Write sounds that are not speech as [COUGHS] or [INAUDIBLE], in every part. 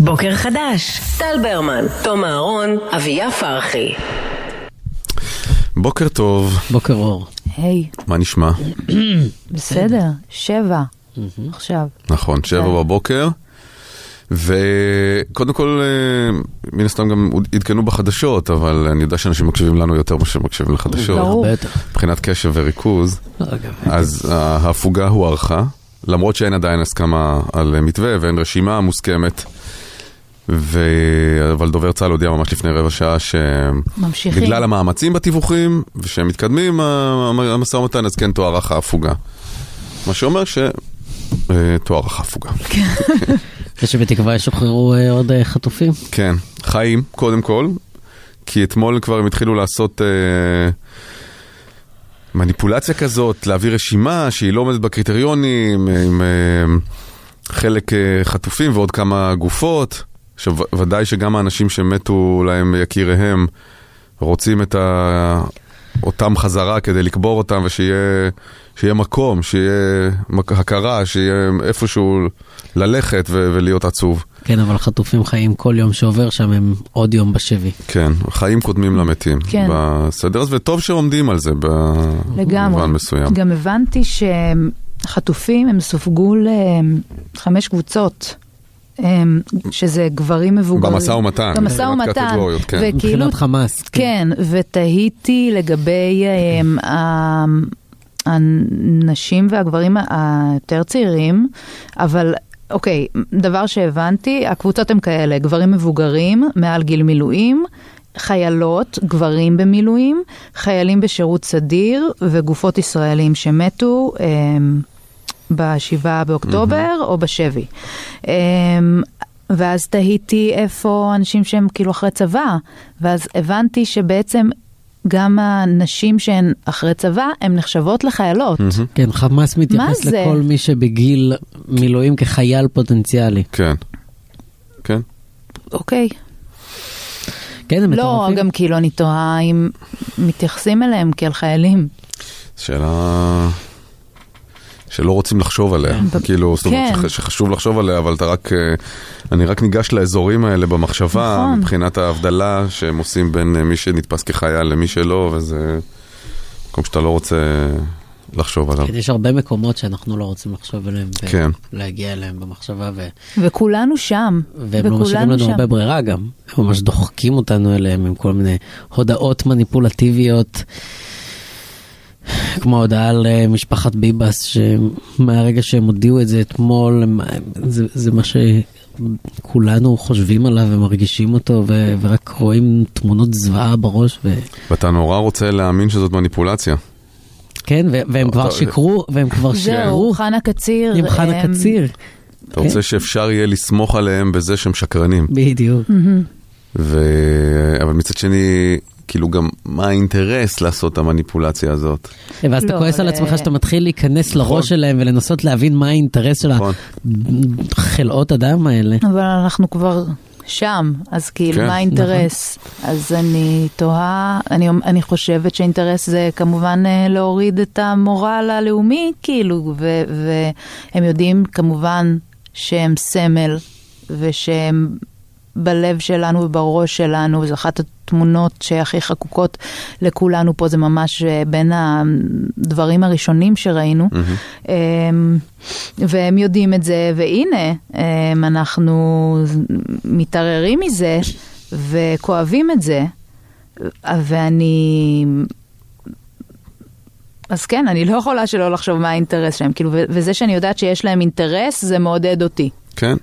בוקר חדש, טל ברמן, תום אהרון, אביה פרחי. בוקר טוב, בוקר אור. היי, מה נשמע? [COUGHS] בסדר, שבע, עכשיו. נכון, שבע כן. בבוקר. וקודם כל, אה, מן הסתם גם עדכנו בחדשות, אבל אני יודע שאנשים מקשיבים לנו יותר מאשר מקשיבים לחדשות. ברור. מבחינת קשב וריכוז, אגב, אז ההפוגה הוארכה, למרות שאין עדיין הסכמה על מתווה ואין רשימה מוסכמת. ו... אבל דובר צה"ל הודיע ממש לפני רבע שעה. שבגלל המאמצים בתיווכים ושהם מתקדמים המשא ומתן אז כן תוארך ההפוגה. מה שאומר שתוארך ההפוגה. ושבתקווה ישוחררו אה, עוד אה, חטופים. כן, חיים קודם כל, כי אתמול כבר הם התחילו לעשות אה, מניפולציה כזאת, להביא רשימה שהיא לא עומדת בקריטריונים, אה, עם אה, חלק אה, חטופים ועוד כמה גופות. עכשיו, ודאי שגם האנשים שמתו להם יקיריהם רוצים את ה... אותם חזרה כדי לקבור אותם ושיהיה שיהיה מקום, שיהיה הכרה, שיהיה איפשהו ללכת ו- ולהיות עצוב. כן, אבל חטופים חיים כל יום שעובר שם הם עוד יום בשבי. כן, חיים קודמים למתים. כן. בסדר הזה, וטוב שעומדים על זה לגמרי. במובן מסוים. גם הבנתי שחטופים הם סופגו לחמש קבוצות. אמ, שזה גברים מבוגרים. במשא ומתן. במשא ומתן. כן. וכאילו, מבחינת חמאס. כן, כן ותהיתי לגבי אמ, הנשים והגברים היותר צעירים, אבל אוקיי, דבר שהבנתי, הקבוצות הן כאלה, גברים מבוגרים, מעל גיל מילואים, חיילות, גברים במילואים, חיילים בשירות סדיר וגופות ישראלים שמתו. אמ, ב-7 באוקטובר mm-hmm. או בשבי. Um, ואז תהיתי איפה אנשים שהם כאילו אחרי צבא, ואז הבנתי שבעצם גם הנשים שהן אחרי צבא, הן נחשבות לחיילות. Mm-hmm. כן, חמאס מתייחס לכל מי שבגיל מילואים כחייל פוטנציאלי. כן. כן. אוקיי. כן, הם לא, מטורפים. לא, גם כאילו אני תוהה אם מתייחסים אליהם כאל חיילים. שאלה... שלא רוצים לחשוב עליה. כאילו, זאת אומרת כן. שח- שחשוב לחשוב עליה, אבל אתה רק... אה, אני רק ניגש לאזורים האלה במחשבה, נכון. מבחינת ההבדלה שהם עושים בין אה, מי שנתפס כחייל למי שלא, וזה מקום שאתה לא רוצה לחשוב עליו. כן, יש הרבה מקומות שאנחנו לא רוצים לחשוב עליהם. כן. להגיע אליהם במחשבה, ו- וכולנו שם. והם לא משאירים לנו הרבה ברירה גם. הם ממש דוחקים אותנו אליהם עם כל מיני הודעות מניפולטיביות. כמו ההודעה על אה, משפחת ביבס, שמהרגע שהם הודיעו את זה אתמול, זה, זה מה שכולנו חושבים עליו ומרגישים אותו, ו- ורק רואים תמונות זוועה בראש. ו- ואתה נורא רוצה להאמין שזאת מניפולציה. כן, ו- והם כבר שיקרו, והם כבר זהו, שיקרו חנה קציר. עם חנה קציר. אתה רוצה שאפשר יהיה לסמוך עליהם בזה שהם שקרנים. בדיוק. ו... אבל מצד שני, כאילו גם מה האינטרס לעשות את המניפולציה הזאת? ואז אתה לא, כועס על עצמך אה, שאתה מתחיל להיכנס נכון. לראש שלהם ולנסות להבין מה האינטרס של נכון. החלאות אדם האלה. אבל אנחנו כבר שם, אז כאילו, כן. מה האינטרס? אז אני תוהה, אני, אני חושבת שהאינטרס זה כמובן אה, להוריד את המורל הלאומי, כאילו, ו, והם יודעים כמובן שהם סמל, ושהם בלב שלנו ובראש שלנו, וזו אחת התמונות שהכי חקוקות לכולנו פה, זה ממש אה, בין הדברים הראשונים שראינו. אמ, והם יודעים את זה, והנה, אמ, אנחנו מתערערים מזה וכואבים את זה, ואני... אז כן, אני לא יכולה שלא לחשוב מה האינטרס שלהם, כאילו, וזה שאני יודעת שיש להם אינטרס, זה מעודד אותי. כן.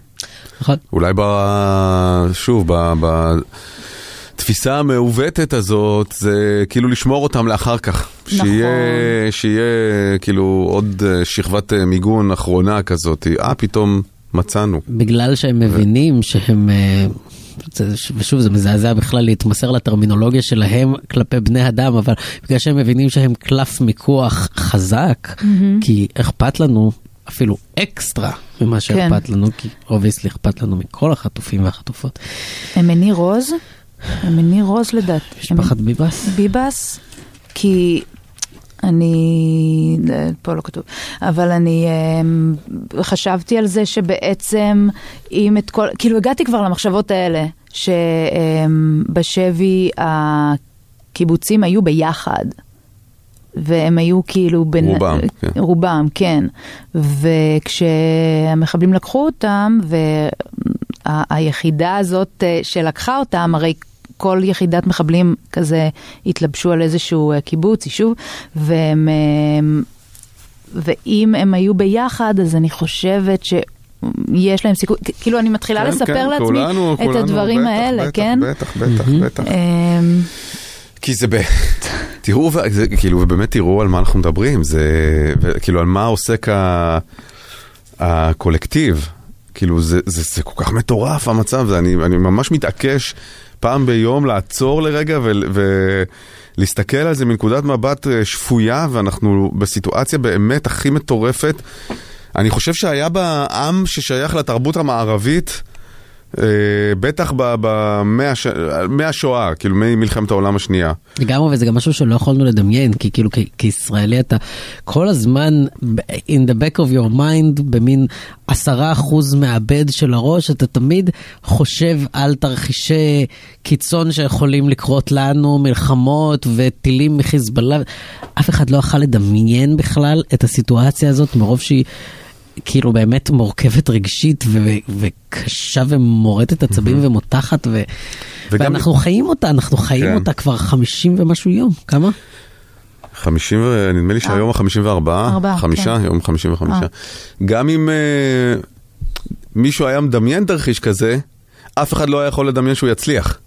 נכון? אולי ב... שוב, ב... ב... התפיסה המעוותת הזאת זה כאילו לשמור אותם לאחר כך. נכון. שיהיה, שיהיה כאילו עוד אה, שכבת אה, מיגון אחרונה כזאת. אה, פתאום מצאנו. בגלל שהם מבינים שהם... אה, זה- ושוב זה מזעזע בכלל להתמסר לטרמינולוגיה שלהם כלפי בני אדם אבל בגלל שהם מבינים שהם קלף מיקוח חזק כי אכפת לנו אפילו אקסטרה ממה שאכפת לנו כי obviously אכפת לנו מכל החטופים והחטופות. הם מני רוז? הם מני רוז לדעת. משפחת ביבס? ביבס? כי אני, פה לא כתוב, אבל אני אמ, חשבתי על זה שבעצם אם את כל, כאילו הגעתי כבר למחשבות האלה, שבשבי הקיבוצים היו ביחד. והם היו כאילו בין... רובם, כן. רובם, כן. וכשהמחבלים לקחו אותם, והיחידה הזאת אה, שלקחה אותם, הרי כל יחידת מחבלים כזה התלבשו על איזשהו אה, קיבוץ, יישוב, והם... אה, ואם הם היו ביחד, אז אני חושבת ש... יש להם סיכוי, כאילו אני מתחילה כן, לספר כן, לעצמי כולנו, את כולנו, הדברים בטח, האלה, בטח, כן? בטח, בטח, בטח. כי זה ב... [LAUGHS] תראו, ו- זה, כאילו, ובאמת תראו על מה אנחנו מדברים, זה, ו- כאילו, על מה עוסק ה... הקולקטיב. כאילו, זה, זה, זה כל כך מטורף המצב, זה, אני, אני ממש מתעקש פעם ביום לעצור לרגע ו... ולהסתכל על זה מנקודת מבט אה, שפויה, ואנחנו בסיטואציה באמת הכי מטורפת. אני חושב שהיה בה עם ששייך לתרבות המערבית, בטח ב- במאה ש... מהשואה, כאילו ממלחמת העולם השנייה. לגמרי, וזה גם משהו שלא יכולנו לדמיין, כי כאילו כישראלי אתה כל הזמן in the back of your mind במין עשרה אחוז מהבד של הראש, אתה תמיד חושב על תרחישי קיצון שיכולים לקרות לנו, מלחמות וטילים מחיזבאללה. אף אחד לא יכל לדמיין בכלל את הסיטואציה הזאת מרוב שהיא... כאילו באמת מורכבת רגשית ו- וקשה ומורטת עצבים ומותחת ו- וגם- ואנחנו חיים אותה, אנחנו חיים כן. אותה כבר 50 ומשהו יום, כמה? 50, ו- נדמה לי שהיום ה-54, ארבעה, חמישה, כן. יום 55. אה. גם אם אה, מישהו היה מדמיין תרחיש כזה, אף אחד לא היה יכול לדמיין שהוא יצליח.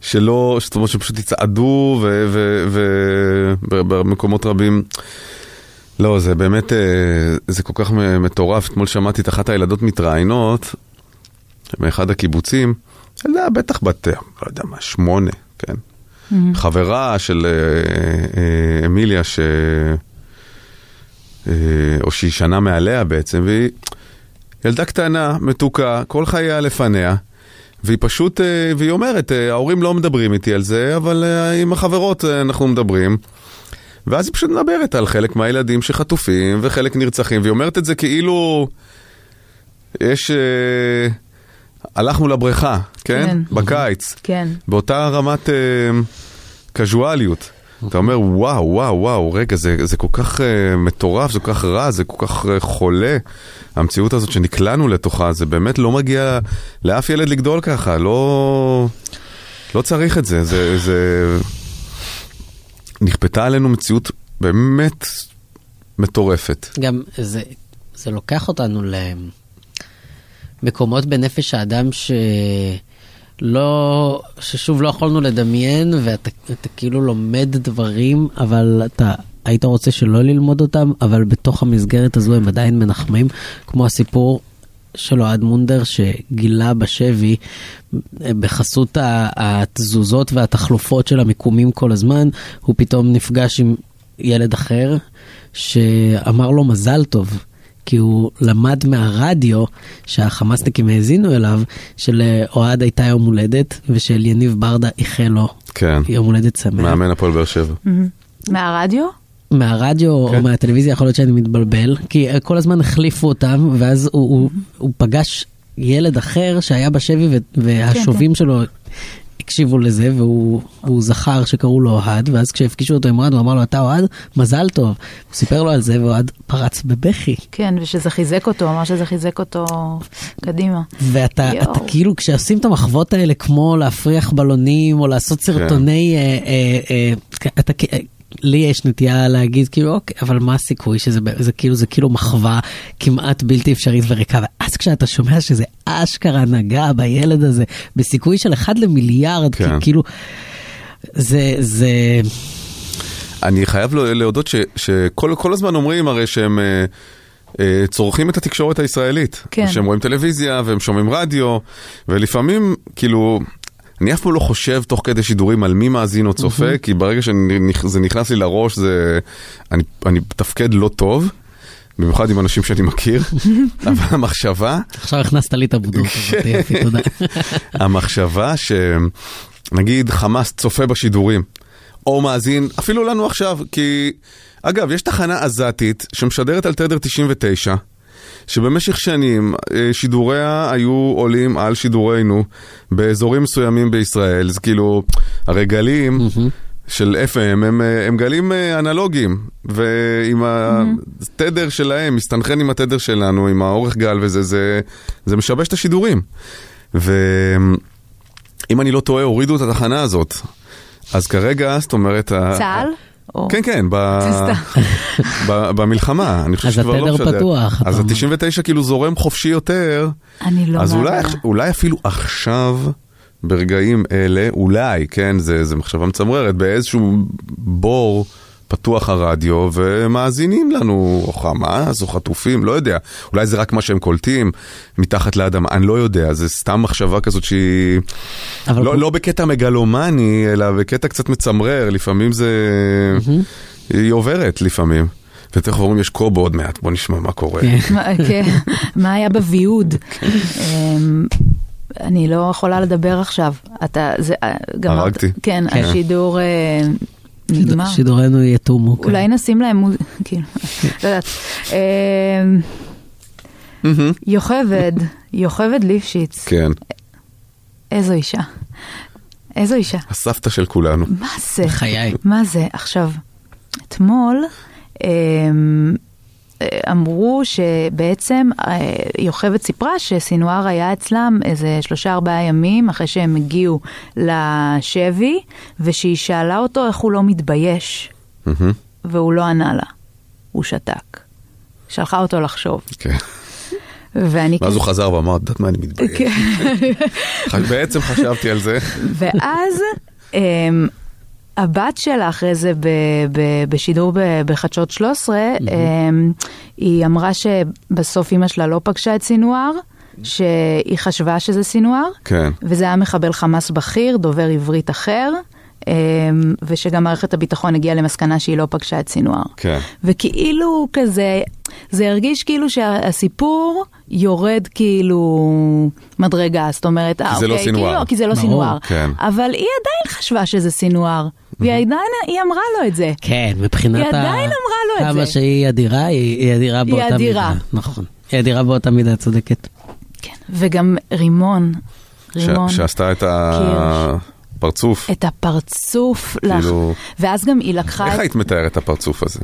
שלא, זאת אומרת שפשוט יצעדו ו- ו- ו- ב- במקומות רבים. לא, זה באמת, אה, זה כל כך מטורף. אתמול שמעתי את אחת הילדות מתראיינות מאחד הקיבוצים, היה בטח בת, אה, לא יודע מה, שמונה, כן? חברה של אה, אה, אמיליה, ש... אה, או שהיא שנה מעליה בעצם, והיא ילדה קטנה, מתוקה, כל חייה לפניה, והיא פשוט, אה, והיא אומרת, ההורים לא מדברים איתי על זה, אבל עם החברות אנחנו מדברים. ואז היא פשוט מדברת על חלק מהילדים שחטופים וחלק נרצחים, והיא אומרת את זה כאילו יש... אה, הלכנו לבריכה, כן? כן. בקיץ. כן. באותה רמת אה, קזואליות. אתה אומר, וואו, וואו, וואו, רגע, זה, זה כל כך uh, מטורף, זה כל כך רע, זה כל כך uh, חולה. המציאות הזאת שנקלענו לתוכה, זה באמת לא מגיע לאף ילד לגדול ככה, לא, לא צריך את זה. זה, זה... נכפתה עלינו מציאות באמת מטורפת. גם זה, זה לוקח אותנו למקומות בנפש האדם שלא, ששוב לא יכולנו לדמיין, ואתה אתה כאילו לומד דברים, אבל אתה היית רוצה שלא ללמוד אותם, אבל בתוך המסגרת הזו הם עדיין מנחמים, כמו הסיפור של אוהד מונדר שגילה בשבי בחסות ה- התזוזות והתחלופות של המיקומים כל הזמן, הוא פתאום נפגש עם ילד אחר שאמר לו מזל טוב. כי הוא למד מהרדיו שהחמאסניקים האזינו אליו, שלאוהד הייתה יום הולדת ושל יניב ברדה איחל לו כן, יום הולדת שמח. מאמן הפועל באר שבע. מהרדיו? מהרדיו כן. או מהטלוויזיה יכול להיות שאני מתבלבל, כי אה, כל הזמן החליפו אותם, ואז הוא, הוא, הוא פגש ילד אחר שהיה בשבי ו- והשובים שלו הקשיבו לזה, והוא הוא זכר שקראו לו אוהד, ואז כשהפגישו אותו עם אוהד הוא אמר לו אתה אוהד? מזל טוב. הוא סיפר לו על זה ואוהד פרץ בבכי. כן, ושזה חיזק אותו, אמר שזה חיזק אותו קדימה. ואתה. אתה כאילו כשעושים את המחוות האלה כמו להפריח בלונים או לעשות סרטוני, אה, אה, אה, אתה, לי יש נטייה להגיד כאילו אוקיי אבל מה הסיכוי שזה זה כאילו זה כאילו מחווה כמעט בלתי אפשרית וריקה ואז כשאתה שומע שזה אשכרה נגע בילד הזה בסיכוי של אחד למיליארד כן. כאילו זה זה אני חייב לו- להודות ש- שכל כל הזמן אומרים הרי שהם אה, אה, צורכים את התקשורת הישראלית. כן. שהם רואים טלוויזיה והם שומעים רדיו, ולפעמים, כאילו, אני אף פעם לא חושב תוך כדי שידורים על מי מאזין או צופה, כי ברגע שזה נכנס לי לראש, זה... אני, אני מתפקד לא טוב. במיוחד עם אנשים שאני מכיר, [LAUGHS] אבל המחשבה עכשיו הכנסת לי את הבודות הזאת יפי תודה. [LAUGHS] המחשבה שנגיד חמאס צופה בשידורים, או מאזין, אפילו לנו עכשיו, כי... אגב, יש תחנה עזתית שמשדרת על תדר 99, שבמשך שנים אה, שידוריה היו עולים על שידורינו באזורים מסוימים בישראל. זה כאילו, הרי גלים של FM הם, אה, הם גלים אה, אנלוגיים, ועם התדר שלהם, מסתנכרן עם התדר שלנו, עם האורך גל וזה, זה, זה משבש את השידורים. ואם אני לא טועה, הורידו את התחנה הזאת. אז כרגע, זאת אומרת... צה"ל? או- כן, כן, ב... ב... במלחמה, אני חושב אז שכבר לא התדר משדר. פתוח, אתה אז אומר. ה-99 כאילו זורם חופשי יותר, אני לא אז אולי. אולי אפילו עכשיו, ברגעים אלה, אולי, כן, זה, זה מחשבה מצמררת, באיזשהו בור פתוח הרדיו, ומאזינים לנו, או חמאס, או חטופים, לא יודע. אולי זה רק מה שהם קולטים מתחת לאדמה, אני לא יודע, זה סתם מחשבה כזאת שהיא... לא, כל- לא בקטע מגלומני, אלא בקטע קצת מצמרר, לפעמים זה... היא עוברת לפעמים. ותכף אומרים יש קובו עוד מעט, בוא נשמע מה קורה. כן. מה- כן, מה היה בוויעוד? אמ, אני לא יכולה לדבר עכשיו. אתה, זה, אה, גמרת- הרגתי. כן, כן. השידור אה, נגמר. שידורנו יתומו. כן. אולי נשים להם מוז... כאילו, [LAUGHS] לא יודעת. אמ, יוכבד, יוכבד ליפשיץ, כן, איזו אישה. איזו אישה. הסבתא של כולנו. מה זה? חיי. מה זה? עכשיו, אתמול אמ, אמרו שבעצם אה, יוכבד סיפרה שסינואר היה אצלם איזה שלושה ארבעה ימים אחרי שהם הגיעו לשבי, ושהיא שאלה אותו איך הוא לא מתבייש, מהמם, והוא לא ענה לה, הוא שתק. שלחה אותו לחשוב. כן. ואני... ואז הוא חזר ואמר, את יודעת מה, אני מתבייש. כן. [LAUGHS] בעצם חשבתי על זה. ואז אמ, הבת שלה אחרי זה ב, ב, בשידור ב, בחדשות 13, אמ, היא אמרה שבסוף אימא שלה לא פגשה את סינואר, שהיא חשבה שזה סינואר, כן. וזה היה מחבל חמאס בכיר, דובר עברית אחר. אמ, ושגם מערכת הביטחון הגיעה למסקנה שהיא לא פגשה את סינואר. כן. וכאילו כזה, זה הרגיש כאילו שהסיפור יורד כאילו מדרגה, זאת אומרת, אה, זה לא אוקיי, סינואר. כאילו, כי זה לא סינואר. כן. אבל היא עדיין חשבה שזה סינואר, והיא עדיין, היא אמרה לו את זה. כן, מבחינת היא עדיין אמרה לו את כמה זה. שהיא אדירה, היא היא אדירה באותה אדירה. מידה. נכון. היא אדירה באותה מידה, צודקת. כן. וגם רימון, ש- רימון, שעשתה את הפרצוף. את הפרצוף לך, כאילו- ואז גם היא לקחה איך את היית מתאר את הפרצוף הזה?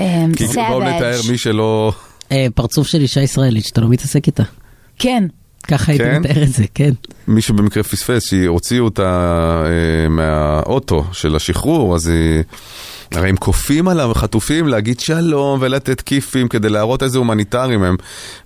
אמ, כי בואו נתאר. מי שלא... אה, פרצוף של אישה ישראלית שאתה לא מתעסק איתה. כן, ככה הייתי כן? מתאר את זה, כן. מי שבמקרה פספס, שהוציאו אותה אה, מהאוטו של השחרור, אז היא... הרי הם כופים עליו חטופים להגיד שלום ולתת כיפים כדי להראות איזה הומניטרים הם,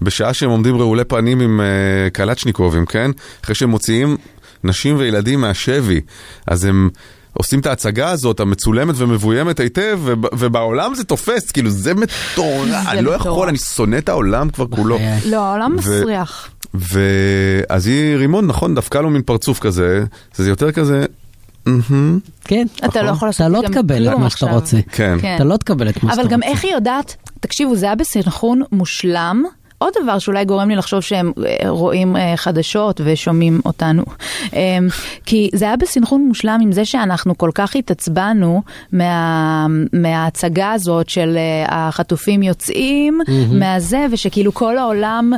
בשעה שהם עומדים רעולי פנים עם אה, קלצ'ניקובים, כן? אחרי שהם מוציאים נשים וילדים מהשבי, אז הם... עושים את ההצגה הזאת, המצולמת ומבוימת היטב, וב- ובעולם זה תופס, כאילו זה מטורף, אני לא יכול. אני שונא את העולם כבר כולו. לא, העולם מסריח. ואז היא רימון, נכון, דפקה לו מין פרצוף כזה, זה יותר כזה, כן. אתה לא יכול לעשות אתה לא תקבל את מה שאתה. רוצה. כן. כן. אתה לא תקבל את מה שאתה אבל רוצה. גם איך היא יודעת, תקשיבו, זה היה בסנכרון מושלם. עוד דבר שאולי גורם לי לחשוב שהם אה, רואים אה, חדשות ושומעים אותנו. אה, כי זה היה בסנכרון מושלם עם זה שאנחנו כל כך התעצבנו מה, מההצגה הזאת של אה, החטופים יוצאים מהזה, ושכאילו כל העולם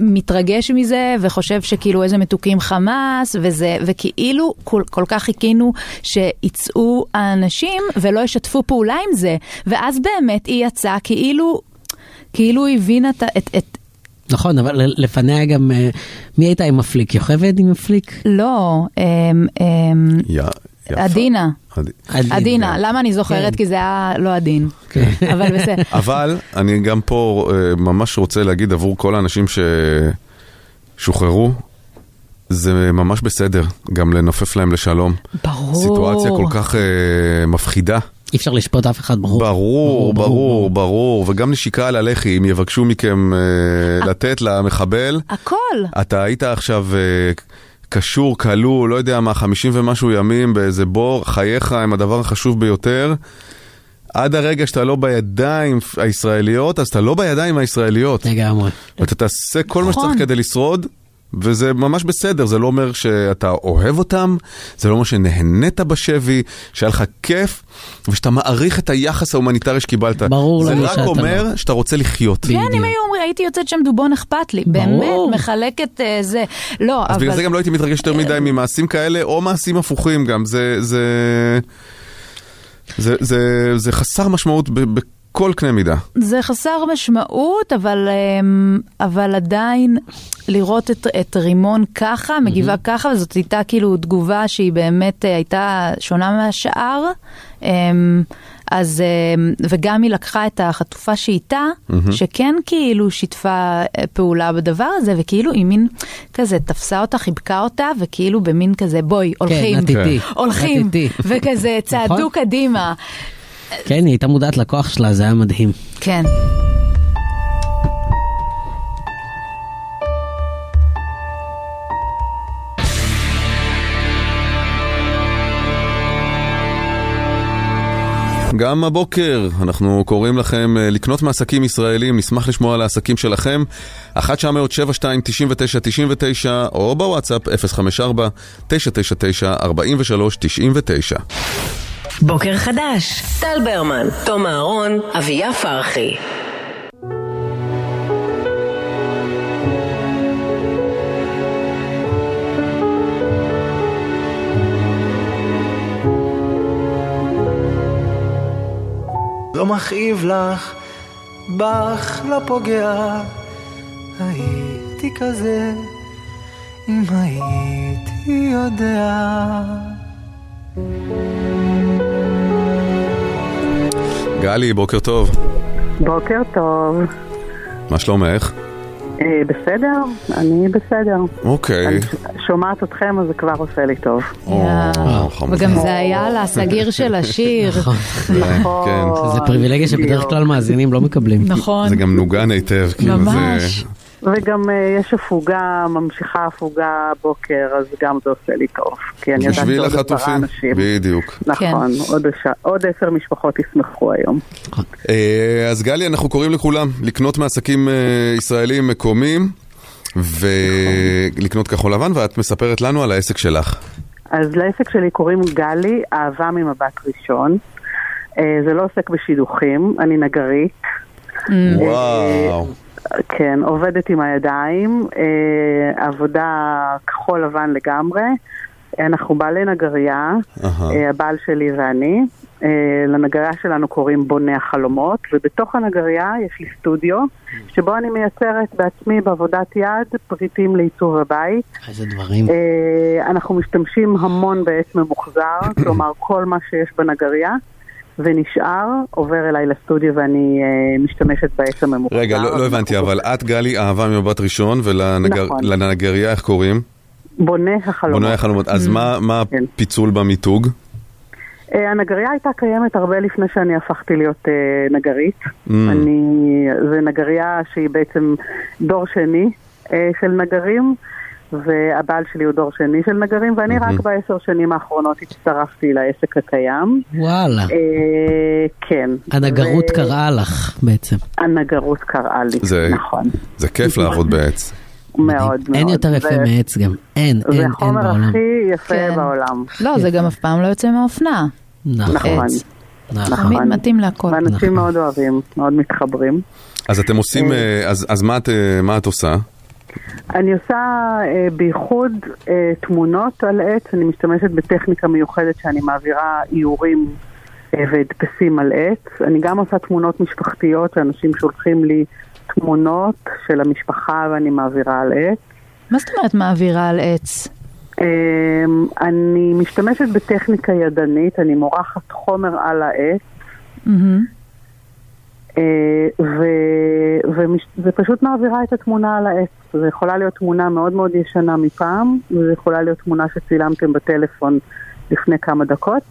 מתרגש מזה וחושב שכאילו איזה מתוקים חמאס, וזה, וכאילו כל, כל כך חיכינו שיצאו האנשים ולא ישתפו פעולה עם זה. ואז באמת היא יצאה כאילו... כאילו היא הבינה את, את, את... נכון, אבל לפניה גם, אה, מי הייתה עם מפליק? יוכבד עם מפליק? לא, אמ, אמ. עדינה. עד- עדינה, למה אני זוכרת? כן. כי זה היה לא עדין. כן. [LAUGHS] אבל בסדר. אבל אני גם פה אה, ממש רוצה להגיד עבור כל האנשים ששוחררו, זה ממש בסדר, גם לנופף להם לשלום. ברור. סיטואציה כל כך אה, מפחידה. אי אפשר לשפוט אף אחד, ברור. ברור, ברור, ברור, וגם נשיקה על הלחי, אם יבקשו מכם אה, לתת למחבל. הכל. אתה היית עכשיו אה, קשור, כלוא, לא יודע מה, 50 ומשהו ימים באיזה בור, חייך הם הדבר החשוב ביותר. עד הרגע שאתה לא בידיים הישראליות, אז אתה לא בידיים הישראליות. לגמרי. ואתה תעשה כל מה נכון. שצריך כדי לשרוד, וזה ממש בסדר, זה לא אומר שאתה אוהב אותם, זה לא אומר שנהנית בשבי, שהיה לך כיף, ושאתה מעריך את היחס ההומניטרי שקיבלת. ברור לנו זה שאתה רק לא. אומר שאתה רוצה לחיות. כן, אם היו אומרים, הייתי יוצאת שם דובון אכפת לי. באמת, מחלקת אה, זה. לא, אז אבל... בגלל זה גם לא הייתי מתרגש יותר מדי ממעשים כאלה, או מעשים הפוכים גם, זה... זה... זה, זה, זה חסר משמעות ב, בכל קנה מידה. זה חסר משמעות, אבל, אמ, אבל עדיין לראות את, את רימון ככה, מגיבה ככה, וזאת הייתה כאילו תגובה שהיא באמת אה, הייתה שונה מהשאר. אמ, אז, אמ, וגם היא לקחה את החטופה שאיתה, שכן כאילו שיתפה אה, פעולה בדבר הזה, וכאילו היא מין כזה תפסה אותה, חיבקה אותה, וכאילו במין כזה, בואי, הולכים, את איתי. הולכים. וכזה צעדו נכון. קדימה. כן, היא הייתה מודעת לכוח שלה, זה היה מדהים. כן. גם הבוקר אנחנו קוראים לכם אה, לקנות מעסקים ישראלים, נשמח לשמוע על העסקים שלכם. 1 900 72 99 99 או בוואטסאפ 054 999 43 99 בוקר חדש, טל ברמן, תום אהרון, אביה פרחי. לא מכאיב לך, בך לא פוגע. הייתי כזה, אם הייתי יודע. גלי, בוקר טוב. בוקר טוב. מה שלומך? אה, בסדר? אני בסדר. אוקיי. אני שומעת אתכם, אז זה כבר עושה לי טוב. וגם זה היה על הסגיר של השיר. נכון. כן. זה פריבילגיה שבדרך. כלל מאזינים לא מקבלים. נכון. זה גם נוגן היטב, כאילו זה... ממש. וגם אה, יש הפוגה, ממשיכה הפוגה בוקר, אז גם זה עושה לי טוב. כי אני יודעת שעוד עשרה החטופים, אנשים. בדיוק. נכון, עוד עש- עוד עשר משפחות ישמחו היום. אה, אז גלי, אנחנו קוראים לכולם לקנות מעסקים אה, ישראלים מקומיים ולקנות כחול לבן, ואת מספרת לנו על העסק שלך. אז לעסק שלי קוראים גלי, אהבה ממבט ראשון. זה לא עוסק בשידוכים, אני נגרית. וואו. כן, עובדת עם הידיים, אה, עבודה כחול לבן לגמרי. אנחנו בעלי אהה. אה, הבעל שלי ואני. אה, לנגרייה שלנו קוראים בוני החלומות, ובתוך הנגרייה יש לי סטודיו, שבו אני מייצרת בעצמי בעבודת יד פריטים לעיצוב הבית. איזה דברים. אה, אנחנו משתמשים המון בעץ ממוחזר, כלומר כל מה שיש בנגרייה. ונשאר, עובר אליי לסטודיו ואני אה, משתמשת בעץ הממוחזר. רגע, לא לא הבנתי, אבל את גלי אהבה ממבט ראשון, נכון. ולנגריה איך קוראים? בונה החלומות. בוני החלומות. אז מה מה כן. הפיצול במיתוג? אה, הנגרייה הייתה קיימת הרבה לפני שאני הפכתי להיות אה, נגרית. Mm. אני, זה נגרייה שהיא בעצם דור שני אה, של נגרים, והבעל שלי הוא דור שני של נגרים, ואני רק בעשר שנים האחרונות הצטרפתי לעסק הקיים. וואלה. אה, כן. הנגרות ו- קראה לך בעצם. הנגרות קראה לי, זה- נכון. זה כיף לעבוד בעץ. מאוד מאוד. אין יותר יפה זה- מעץ גם. אין, אין, זה אין החומר בעולם. הכי יפה כן. בעולם. לא, זה גם אף פעם לא יוצא מהאופנה. נכון. נכון. נכון. תמיד נכון. מתאים להכל. ואנשים נכון. מאוד אוהבים, מאוד מתחברים. אז אתם עושים, אה, אז אז מה את, אה, מה את עושה? אני עושה אה, בייחוד אה, תמונות על עץ, אני משתמשת בטכניקה מיוחדת שאני מעבירה איורים אה, והדפסים על עץ. אני גם עושה תמונות משפחתיות, שאנשים שולחים לי תמונות של המשפחה ואני מעבירה על עץ. מה זאת אומרת מעבירה על עץ? אה, אני משתמשת בטכניקה ידנית, אני מורחת חומר על העץ. מהמם. אה, ו- ומש- ופשוט מעבירה את התמונה על העץ. זו יכולה להיות תמונה מאוד מאוד ישנה מפעם, וזו יכולה להיות תמונה שצילמתם בטלפון לפני כמה דקות.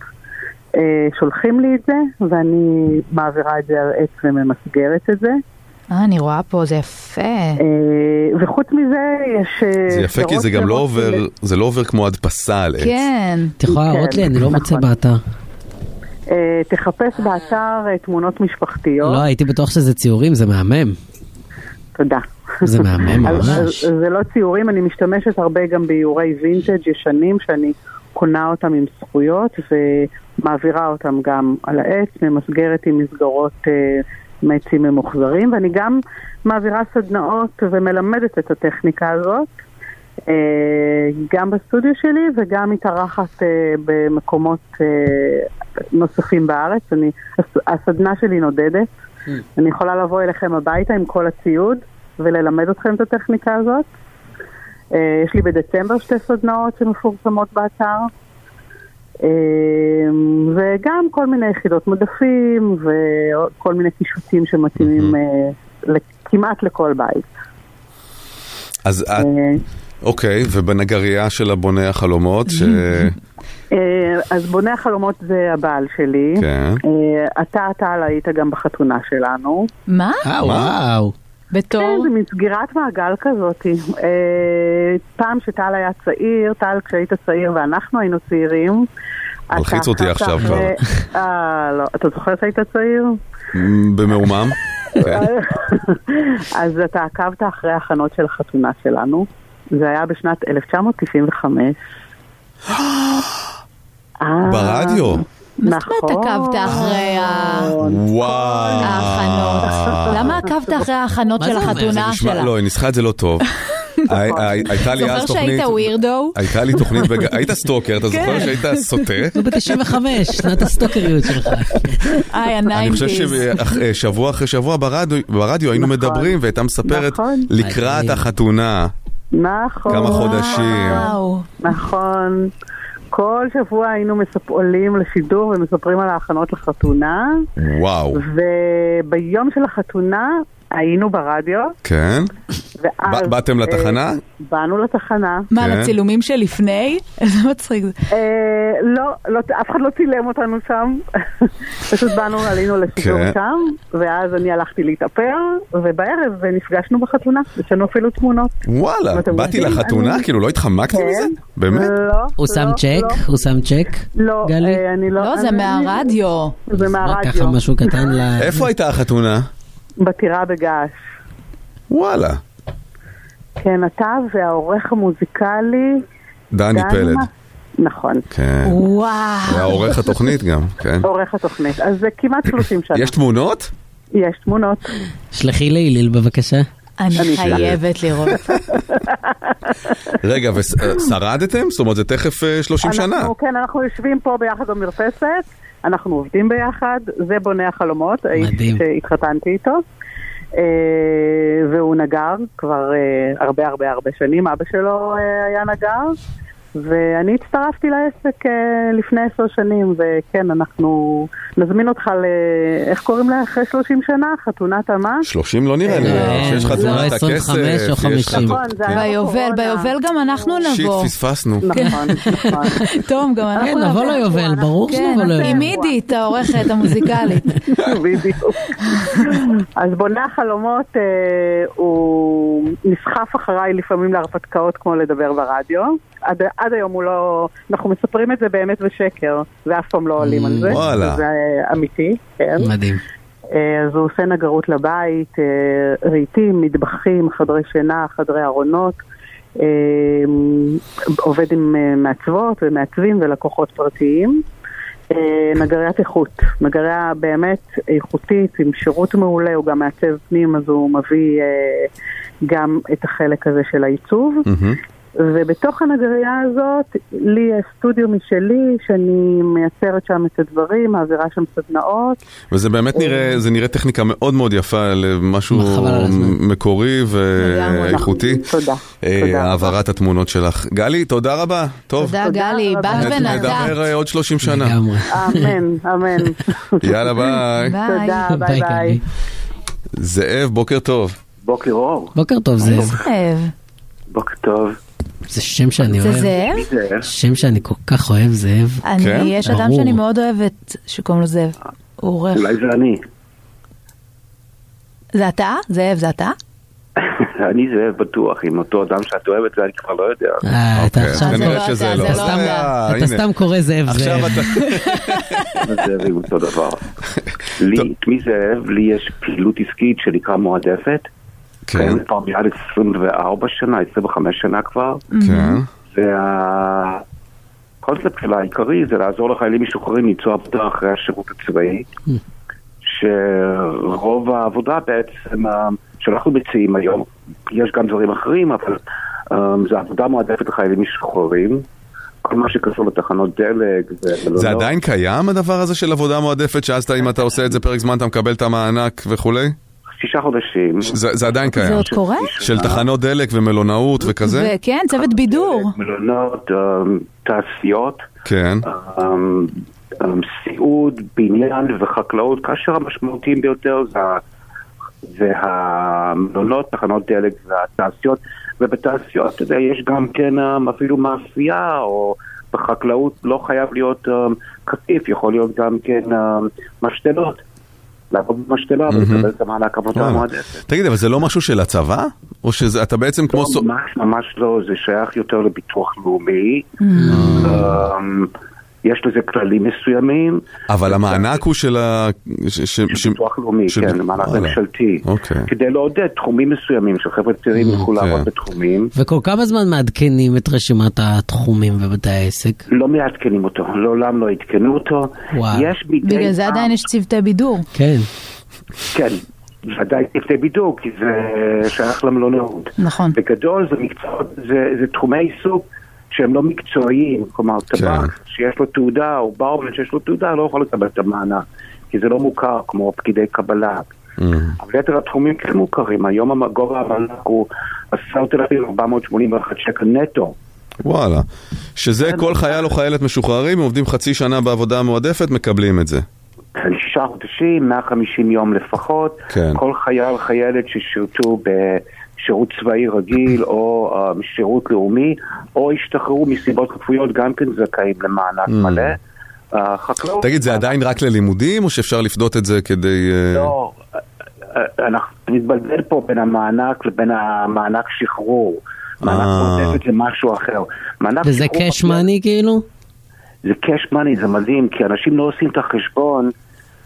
אה, שולחים לי את זה, ואני מעבירה את זה על עץ וממסגרת את זה. אה, אני רואה פה, זה יפה. אה, וחוץ מזה, יש... זה יפה כי זה גם לא עובר, זה לא עובר כמו הדפסה על עץ. כן. את יכולה להראות לי? אני לא מוצא נכון. באתר. אה, תחפש באתר אה, תמונות משפחתיות. לא, הייתי בטוח שזה ציורים, זה מהמם. תודה. זה מהמם ממש. זה לא ציורים, אני משתמשת הרבה גם באיורי וינטג' ישנים שאני קונה אותם עם זכויות ומעבירה אותם גם על העץ, ממסגרת עם מסגרות אה, מעצים ממוחזרים, ואני גם מעבירה סדנאות ומלמדת את הטכניקה הזאת. אה, גם בסטודיו שלי וגם מתארחת אה, במקומות נוספים בארץ. אני, הס- הסדנה שלי נודדת. אני יכולה לבוא אליכם הביתה עם כל הציוד וללמד אתכם את הטכניקה הזאת. אה, יש לי בדצמבר שתי סדנאות שמפורסמות באתר. אה, וגם כל מיני יחידות מדפים וכל מיני קישוטים שמתאימים אה, כמעט לכל בית. אז את, אוקיי, ובנגרייה של הבוני החלומות, ש... אה, אז בונה החלומות זה הבעל שלי. כן. אה, אתה, טל, היית גם בחתונה שלנו. מה? אה, וואו. כן, בתור? זה מין סגירת מעגל כזאת. פעם שטל היה צעיר, טל כשהיית צעיר ואנחנו היינו צעירים. מלחיץ אתה אותי עכשיו אחרי- אה, לא. אתה זוכר שהיית צעיר? במעומם? [LAUGHS] כן. אז אתה עקבת אחרי ההכנות של החתונה שלנו. זה היה בשנת 1995. [GASPS] אה, ברדיו? מה זאת אומרת נכון. עקבת אחרי. ההכנות? למה עקבת אחרי ההכנות של זה? החתונה זה שלה? לא, היא ניסחה את זה לא טוב. [LAUGHS] הי- הי- הייתה לי אז זוכר תוכנית... שהיית weirdo? הייתה לי תוכנית, בג- [LAUGHS] היית stalker, אתה זוכר כן. שהיית סוטה? [LAUGHS] הוא ב-95, שנת הסטוקריות שלך. איי, אני חושב ה nineties. ששבוע אחרי שבוע ברדיו- היינו נכון. מדברים והייתה מספרת נכון. לקראת. החתונה. נכון. כמה חודשים. וואו. נכון. כל שבוע היינו מספ... עולים לשידור ומספרים על ההכנות לחתונה, וואו. וביום של החתונה היינו ברדיו, כן? ואז... באתם אה, לתחנה? באנו לתחנה. מה, כן. לצילומים שלפני? [LAUGHS] איזה מצחיק זה. אה, לא, לא, אף אחד לא צילם אותנו שם. [LAUGHS] פשוט באנו, עלינו לשידור כן. שם, ואז אני הלכתי להתאפר, ובערב נפגשנו בחתונה, יש לנו אפילו תמונות. וואלה, באתי לחתונה? כאילו לא התחמקתי כן. מזה? באמת? לא. הוא שם לא, צ'ק? לא. הוא שם צ'ק? לא, גלי? אה, אני לא... לא, זה מהרדיו. זה מה, מהרדיו. ככה משהו קטן ל... איפה הייתה החתונה? בטירה בגעש. וואלה. כן, אתה והעורך המוזיקלי... דני פלד. נכון, כן. וואו. והעורך התוכנית גם, כן. עורך התוכנית. אז זה כמעט 30 שנה. יש תמונות? יש תמונות. שלחי להיליל בבקשה. אני חייבת לראות. רגע, ושרדתם? זאת אומרת, זה תכף אה, 30 שנה. אנחנו, כן, אנחנו יושבים פה ביחד במרפסת, אנחנו עובדים ביחד, זה בונה החלומות, האיש מדהים. שהתחתנתי איתו. אה, והוא נגר כבר אה, הרבה הרבה הרבה שנים, אבא שלו אה, היה נגר, ואני הצטרפתי לעסק אה, לפני עשר שנים, וכן, אנחנו נזמין אותך ל... איך קוראים לה? אחרי 30 שנה? חתונת המה? 30 לא נראה לי, כן, שיש תמונת או 25 הכסף, או יש 50. לך- נכון, כן. ביובל. ביובל גם אנחנו שיט, נבוא. פספסנו. נכון, נכון. טוב, גם כן, אנחנו נבוא ליובל, ברור כן, שנבוא ליובל. עם עידית, העורכת [LAUGHS] המוזיקלית. בדיוק. אז בונה החלומות, אה, הוא נסחף אחריי לפעמים להרפתקאות כמו לדבר ברדיו. עד, עד היום הוא לא... אנחנו מספרים את זה באמת בשקר, ואף פעם לא עולים על זה. וואלה. זה אמיתי, כן. מדהים. אה, אז הוא עושה נגרות לבית, אה, רהיטים, מטבחים, חדרי שינה, חדרי ארונות. אה, עובד עם מעצבות ומעצבים ולקוחות פרטיים. נגריית איכות, נגריה באמת איכותית עם שירות מעולה, הוא גם מעצב פנים אז הוא מביא גם את החלק הזה של העיצוב. מהמם. ובתוך הנגרייה הזאת, לי יש סטודיו משלי, שאני מייצרת שם את הדברים, מעבירה שם סדנאות. וזה באמת נראה, זה נראה טכניקה מאוד מאוד יפה למשהו. מקורי ואיכותי. תודה, אה, תודה רבה. העברת התמונות שלך. גלי, תודה רבה. טוב, תודה גלי, רבה. באת נדבר. אה, עוד 30 שנה. אמן, אמן. יאללה ביי. ביי. תודה, ביי ביי. זאב, בוקר טוב. בוקר אור, בוקר טוב. זאב. בוקר טוב. זה שם שאני זה אוהב. זאב? זה? שם שאני כל כך אוהב זאב. אני, כן? יש אדם ברור. שאני מאוד אוהבת שקוראים לו זאב. הוא עורך. אולי זה אני. זה אתה? זאב, זה אתה? [LAUGHS] אני זה בטוח, עם אותו אדם שאת אוהבת זה אני כבר לא יודע. אה, אתה אוקיי, עכשיו... זה לא אתה. זה לא סתם- אתה. סתם קורא זאב עכשיו זאב. אתה... [LAUGHS] זה הוא אותו דבר. [LAUGHS] לי, מי זאב, לי יש פעילות עסקית שנקרא מועדפת, כן, קיימת כבר מעל 24 שנה, 25 שנה כבר, כן. והקונספט שלה העיקרי זה לעזור לחיילים משוחררים למצוא עבודה אחרי השירות הצבאי, שרוב העבודה בעצם אה, שאנחנו מציעים היום, יש גם דברים אחרים, אבל אה, זה עבודה מועדפת לחיילים משוחררים. כל מה שקשור לתחנות דלק ומלונות. זה עדיין קיים הדבר הזה של עבודה מועדפת, שאז אם אתה עושה את זה פרק זמן אתה מקבל את המענק וכולי? שישה חודשים. זה זה עדיין זה קיים. עוד קורה? של תחנות דלק ומלונאות וכזה? וכן, צוות בידור. מלונות, אה, תעשיות, כן. אה, אה, סיעוד, בניין וחקלאות, כאשר המשמעותיים ביותר זה, זה המלונות, תחנות דלק והתעשיות, ובתעשיות, אתה יודע, יש גם כן אה, אפילו מאפייה, או בחקלאות לא חייב להיות אה, קטיף, יכול להיות גם כן אה, משתלות. לעבוד במשתלה ולקבל את המענק עבודה וואלה. מועדפת. תגיד, אבל זה לא משהו של הצבא? או שאתה בעצם כמו... לא, ממש ממש לא, זה שייך יותר לביטוח לאומי. יש לזה כללים מסוימים. אבל המענק הוא של ה... של ביטוח לאומי, של- כן, מענק. ממשלתי. אוקיי. כדי לעודד תחומים מסוימים, שחבר'ה צעירים יוכלו אוקיי. לעבוד בתחומים. וכל כמה זמן מעדכנים את רשימת התחומים ובתי העסק? לא מעדכנים אותו, לעולם לא עדכנו אותו. וואו. יש מדי בגלל זה עדיין יש צוותי בידור. כן. כן, ודאי צוותי בידוק, כי זה שייך למלונאות. נכון. בגדול זה מקצועות, זה תחומי עיסוק שהם לא מקצועיים, כלומר כן. טבק שיש לו תעודה, או ברמן שיש לו תעודה, לא יכול לקבל את המענק, כי זה לא מוכר כמו פקידי קבלה. Mm. אבל יתר התחומים כן מוכרים, היום גובה המענק הוא 10,481 שקל נטו. וואלה. שזה כל חייל או חיילת משוחררים, עובדים חצי שנה בעבודה מועדפת, מקבלים את זה. כן, שישה חודשים, 150 יום לפחות. כן. כל חייל, חיילת ששירתו בשירות צבאי רגיל או uh, שירות לאומי, או השתחררו מסיבות רפואיות, גם כן זכאים למענק מלא. Uh, חקלאות... Mm. תגיד, זה עדיין רק ללימודים, או שאפשר לפדות את זה כדי... אה, לא, אה, אנחנו נתבלבל פה בין המענק לבין המענק שחרור. מענק. מועדפת זה משהו אחר. וזה קאש מאני כאילו? זה קאש מאני, זה מדהים, כי אנשים לא עושים את החשבון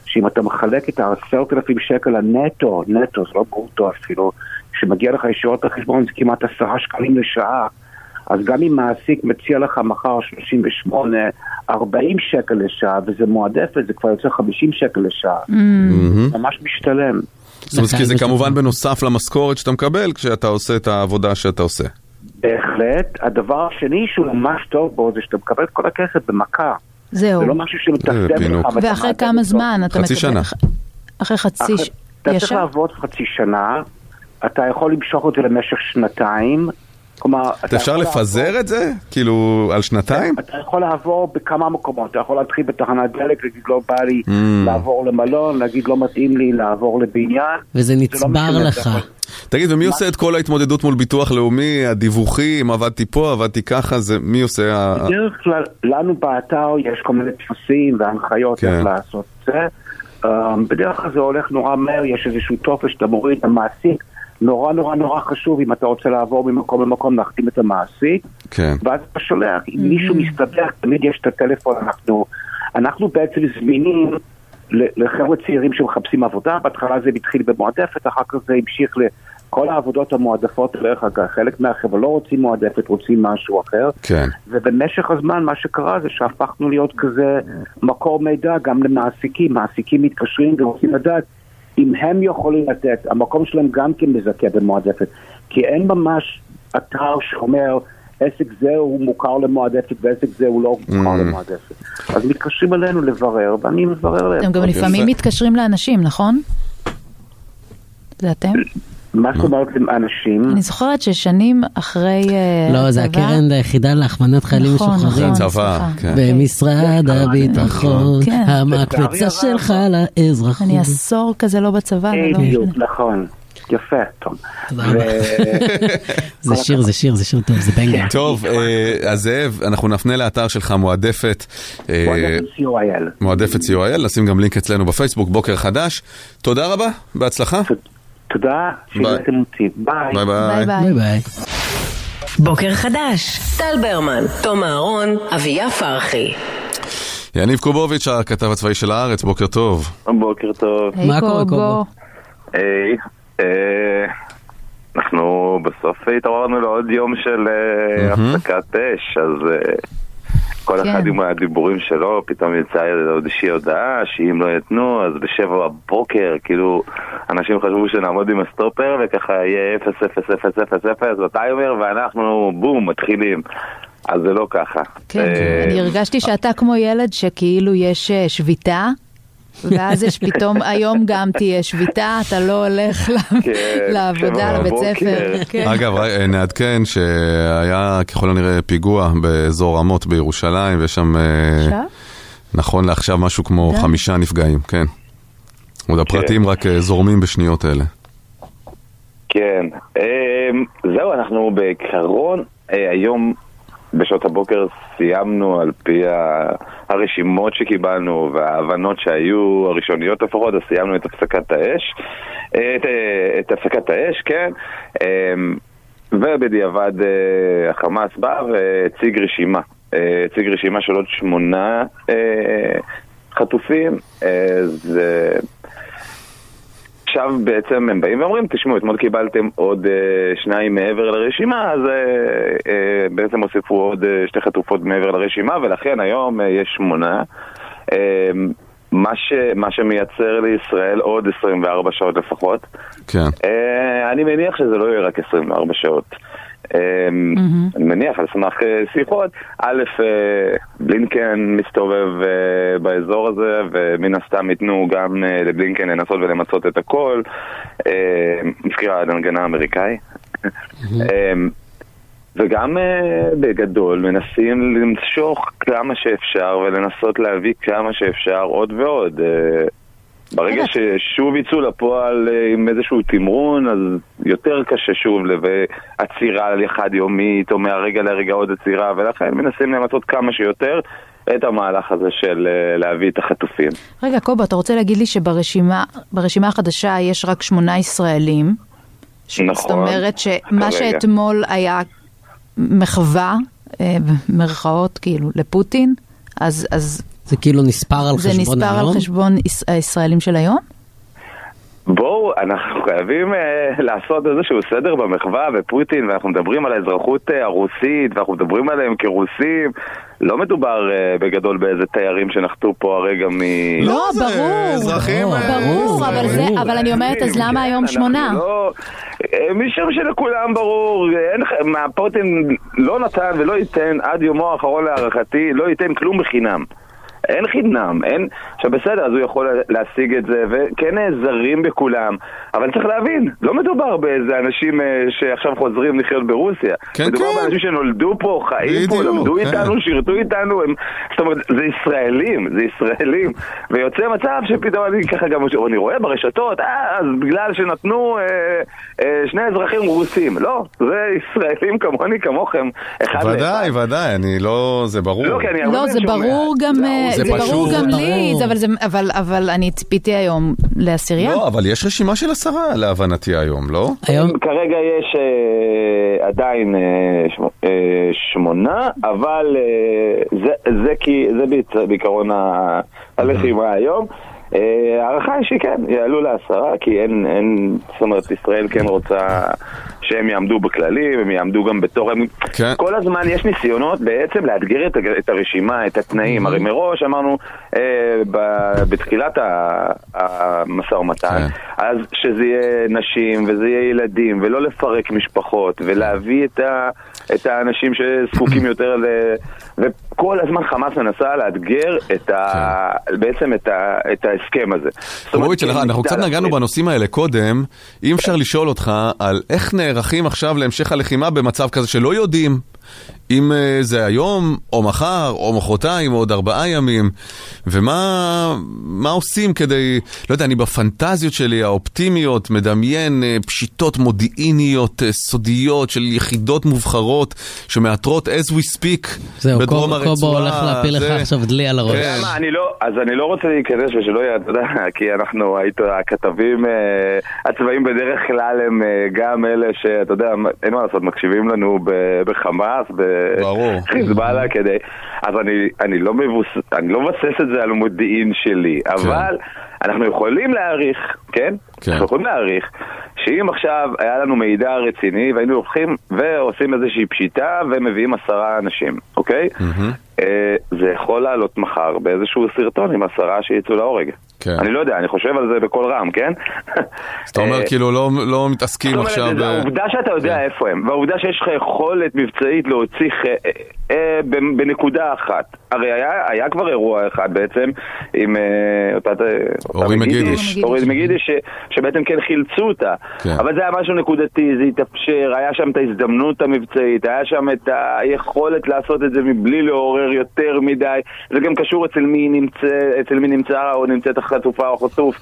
שאם אתה מחלק את העשרת אלפים שקל הנטו, נטו, זה לא ברוטו אפילו, שמגיע לך ישירות לחשבון זה כמעט עשרה שקלים לשעה. אז גם אם מעסיק מציע לך מחר 38, 40 שקל לשעה, וזה מועדפת, זה כבר יוצא 50 שקל לשעה. מהמם. ממש משתלם. זאת אומרת, כי זה כמובן. בנוסף למשכורת שאתה מקבל כשאתה עושה את העבודה שאתה עושה. בהחלט. הדבר השני שהוא ממש טוב בו זה שאתה מקבל את כל הכסף במכה. זהו. זה לא משהו שמטפטף פינוק. לך. ואחרי כמה. זמן אתה מקבל? חצי שנה. אחרי חצי. אתה צריך? לעבוד חצי שנה, אתה יכול למשוך את זה למשך שנתיים. כלומר, אתה אפשר יכול לפזר את זה? כאילו, על שנתיים? לעבור- אתה יכול לעבור בכמה מקומות, אתה יכול להתחיל בתחנת דלק, להגיד לא בא לי Mm. לעבור למלון, להגיד לא מתאים לי לעבור לבניין. וזה זה לא נצבר משנה, לך. אתה תגיד, ומי עושה את כל ההתמודדות מול ביטוח לאומי, הדיווחים, עבדתי פה, עבדתי ככה, זה מי עושה? בדרך כלל, לנו באתר יש כל מיני טפסים והנחיות כן. איך לעשות את זה. Um, בדרך כלל זה הולך נורא מהר, יש איזשהו טופס שאתה מוריד, המעסיק, נורא נורא נורא חשוב אם אתה רוצה לעבור ממקום למקום, להחתים את המעסיק. כן. ואז אתה שולח, אם מישהו מסתבך, תמיד יש את הטלפון, אנחנו, אנחנו בעצם זמינים לחבר'ה צעירים שמחפשים עבודה, בהתחלה זה התחיל במועדפת, אחר כך זה המשיך לכל העבודות המועדפות, דרך אגב, חלק מהחבר'ה לא רוצים מועדפת, רוצים משהו אחר. כן. ובמשך הזמן מה שקרה זה שהפכנו להיות כזה מקור מידע גם למעסיקים, מעסיקים מתקשרים ורוצים לדעת אם הם יכולים לתת, המקום שלהם גם כן מזכה במועדפת, כי אין ממש אתר שאומר עסק זה הוא מוכר למועדפת ועסק זה הוא לא מוכר Mm. למועדפת. אז מתקשרים אלינו לברר ואני מברר להם. אתם גם לפעמים. מתקשרים לאנשים, נכון? זה אתם? מה זאת אומרת עם אנשים? אני זוכרת ששנים אחרי אה, לא, זה הקרן היחידה להכוונת חיילים נכון, משוחררים. נכון. צבא, סליחה. כן. במשרד הביטחון, כן. המקפצה שלך. לאזרחות. אני עשור כזה לא בצבא, ולא בדיוק. נכון. יפה, תום. תודה רבה. [LAUGHS] זה שיר, זה שיר, זה שיר טוב, זה בנגר. טוב, אה, אז זאב, אנחנו נפנה לאתר שלך מועדפת. אה, מועדפת co.il. מועדפת co.il, נשים גם לינק אצלנו בפייסבוק, בוקר חדש. תודה רבה, בהצלחה. תודה שהגעתם אותי. ביי. ביי ביי ביי. בוקר חדש, טל ברמן, תום אהרון, אביה פרחי. יניב קובוביץ', הכתב הצבאי של הארץ, בוקר טוב. בוקר טוב. היי מה קורה, קובו. היי, אה, אנחנו בסוף התעוררנו לעוד יום של מהמם. הפסקת אש, אז אה, כל כן. אחד עם הדיבורים שלו, פתאום יצאה עוד איזושהי הודעה שאם לא יתנו, אז בשבע בבוקר, כאילו, אנשים חשבו שנעמוד עם הסטופר וככה יהיה 0 0 0 0 0 בטיימר, ואנחנו בום, מתחילים. אז זה לא ככה. כן, אה, אני הרגשתי שאתה כמו ילד שכאילו יש אה, שביתה. ואז יש פתאום, [LAUGHS] היום גם תהיה שביתה, אתה לא הולך כן, לעבודה, לבית. ספר. כן. אגב, אה, נעדכן שהיה ככל הנראה פיגוע באזור רמות בירושלים, ויש שם, אה? נכון לעכשיו, משהו כמו. חמישה נפגעים, כן. עוד הפרטים רק אה, זורמים בשניות אלה. כן. אמ, זהו, אנחנו בעיקרון היום בשעות הבוקר סיימנו על פי הרשימות שקיבלנו וההבנות שהיו הראשוניות לפחות, אז סיימנו את הפסקת האש. אה, את, אה, את הפסקת האש, כן. אמ, ובדיעבד אה, החמאס בא והציג רשימה. הציג רשימה של עוד שמונה חטופים. זה... עכשיו בעצם הם באים ואומרים, תשמעו, אתמול קיבלתם עוד אה, שניים מעבר לרשימה, אז אה, אה, בעצם הוסיפו עוד אה, שתי חטופות מעבר לרשימה, ולכן היום אה, יש שמונה. אה, מה, ש, מה שמייצר לישראל עוד 24 שעות לפחות. כן. אה, אני מניח שזה לא יהיה רק 24 שעות. אה, אני מניח על סמך אה, שיחות, א', אה, בלינקן מסתובב אה, באזור הזה, ומן הסתם ייתנו גם לבלינקן לנסות ולמצות את הכל. אה, מזכירה הנגנה האמריקאי. אה, וגם בגדול מנסים למשוך כמה שאפשר ולנסות להביא כמה שאפשר עוד ועוד. ברגע ששוב יצאו לפועל אה, עם איזשהו תמרון, אז יותר קשה שוב לעצירה לחד יומית, או מהרגע לרגע עוד עצירה, ולכן מנסים למצות כמה שיותר את המהלך הזה של אה, להביא את החטופים. רגע, קובה, אתה רוצה להגיד לי שברשימה ברשימה החדשה יש רק שמונה ישראלים? נכון, זאת אומרת שמה כרגע. שאתמול היה מחווה, אה, במרכאות, כאילו, לפוטין, אז, אז זה כאילו נספר על זה חשבון נספר על היום? חשבון יש- הישראלים של היום? בואו, אנחנו חייבים אה, לעשות איזשהו סדר במחווה ופוטין, ואנחנו מדברים על האזרחות אה, הרוסית, ואנחנו מדברים עליהם כרוסים. לא מדובר אה, בגדול באיזה תיירים שנחתו פה הרגע מ... לא, זה ברור. אזרחים, ברור, ברור, אבל זה, ברור. אבל אני אומרת, אז למה כן, היום שמונה? לא... משום שלכולם ברור, אין, מה, פוטין לא נתן ולא ייתן עד יומו האחרון להערכתי, לא ייתן כלום בחינם. אין חינם, אין... עכשיו בסדר, אז הוא יכול להשיג את זה, וכן נעזרים בכולם, אבל צריך להבין, לא מדובר באיזה אנשים אה, שעכשיו חוזרים לחיות ברוסיה. כן, מדובר כן. באנשים שנולדו פה, חיים פה, בדיוק, למדו כן. איתנו, שירתו איתנו, הם... זאת אומרת, זה ישראלים, זה ישראלים, ויוצא מצב שפתאום אני ככה גם, אני רואה ברשתות, אה, אז בגלל שנתנו אה, אה, שני אזרחים רוסים. לא, זה ישראלים כמוני, כמוכם, אחד ודאי, לאחד. ודאי, אני לא, זה ברור. לא, הרבה לא, זה שומע. ברור גם, זה אה, ברור. גם לי, אבל זה- אבל- אבל אני ציפיתי היום לעשירייה. לא, אבל יש רשימה של עשרה להבנתי היום, לא? היום, כרגע יש אה, עדיין אה, שמ, אה, שמונה, אבל אה, זה, זה, כי, זה בעיקרון ה- הלחימה היום. אה, ההערכה היא שכן, יעלו לעשרה, כי אין, אין, זאת אומרת, ישראל כן רוצה שהם יעמדו בכללים, הם יעמדו גם בתור... כן. כל הזמן יש ניסיונות בעצם לאתגר את, את הרשימה, את התנאים. הרי מראש אמרנו אה, ב- בתחילת המשא ומתן, כן. אז שזה יהיה נשים וזה יהיה ילדים, ולא לפרק משפחות, ולהביא את, ה, את האנשים שזקוקים יותר ל... וכל הזמן חמאס מנסה לאתגר את ה, בעצם את, ה, את ההסכם הזה. היא אנחנו קצת נגענו. בנושאים האלה קודם, אם אפשר לשאול אותך על איך נערכים עכשיו להמשך הלחימה במצב כזה שלא יודעים אם אה, זה היום, או מחר, או מחרתיים, או עוד ארבעה ימים, ומה מה עושים כדי, לא יודע, אני בפנטזיות שלי האופטימיות מדמיין אה, פשיטות מודיעיניות אה, סודיות של יחידות מובחרות שמאתרות as we speak זהו, בדרום קובו- הרצועה. קובו הולך להפיל לך זה- עכשיו דלי על הראש. כן. למה, אני לא, אז אני לא רוצה להיכנס ושלא יהיה, אתה יודע, [LAUGHS] כי אנחנו, היית, הכתבים הצבאיים בדרך כלל הם גם אלה שאתה יודע, אין מה לעשות, מקשיבים לנו ב- בחמאס, ברור. בחיזבאללה כדי, אז אני, אני לא מבוס... אני לא מבסס את זה על מודיעין שלי, אבל אנחנו יכולים להעריך, כן? כן. אנחנו יכולים להעריך שאם עכשיו היה לנו מידע רציני והיינו הולכים ועושים איזושהי פשיטה ומביאים עשרה אנשים, אוקיי? אה, זה יכול לעלות מחר באיזשהו סרטון עם עשרה שיצאו להורג. כן. אני לא יודע, אני חושב על זה בקול רם, כן? אז אתה אומר אה, כאילו לא- לא מתעסקים זאת אומרת, עכשיו זה ב... העובדה שאתה יודע כן. איפה הם, והעובדה שיש לך יכולת מבצעית להוציא ח- אה, אה, ב- בנקודה אחת. הרי היה, היה כבר אירוע אחד בעצם עם אה, אותה... אותה אורי מגידיש. אורי מגידיש, ש- שבעצם כן חילצו אותה. כן. אבל זה היה משהו נקודתי, זה התאפשר, היה שם את ההזדמנות המבצעית, היה שם את היכולת לעשות את זה מבלי לעורר יותר מדי. זה גם קשור אצל מי נמצא, אצל מי נמצא או נמצאת החטופה או החטוף.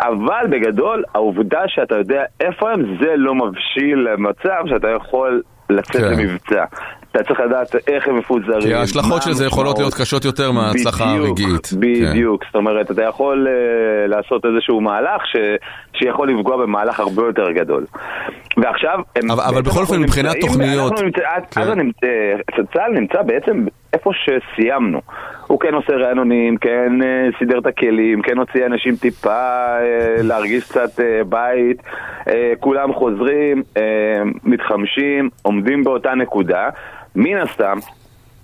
אבל בגדול, העובדה שאתה יודע איפה הם, זה לא מבשיל למצב שאתה יכול לצאת כן. למבצע. אתה צריך לדעת איך הם מפוזרים. כי ההשלכות של זה יכולות להיות. קשות יותר מההצלחה בדיוק, הרגעית. כן. בדיוק, זאת אומרת, אתה יכול uh, לעשות איזשהו מהלך ש... שיכול לפגוע במהלך הרבה יותר גדול. ועכשיו, הם, אבל- אבל בכל אופן, מבחינת תוכניות- נמצא, כן. אז צה"ל נמצא בעצם איפה שסיימנו. הוא כן עושה רענונים, כן אה, סידר את הכלים, כן הוציא אנשים טיפה אה, להרגיש קצת אה, בית, כולם חוזרים, מתחמשים, עומדים באותה נקודה. מן הסתם,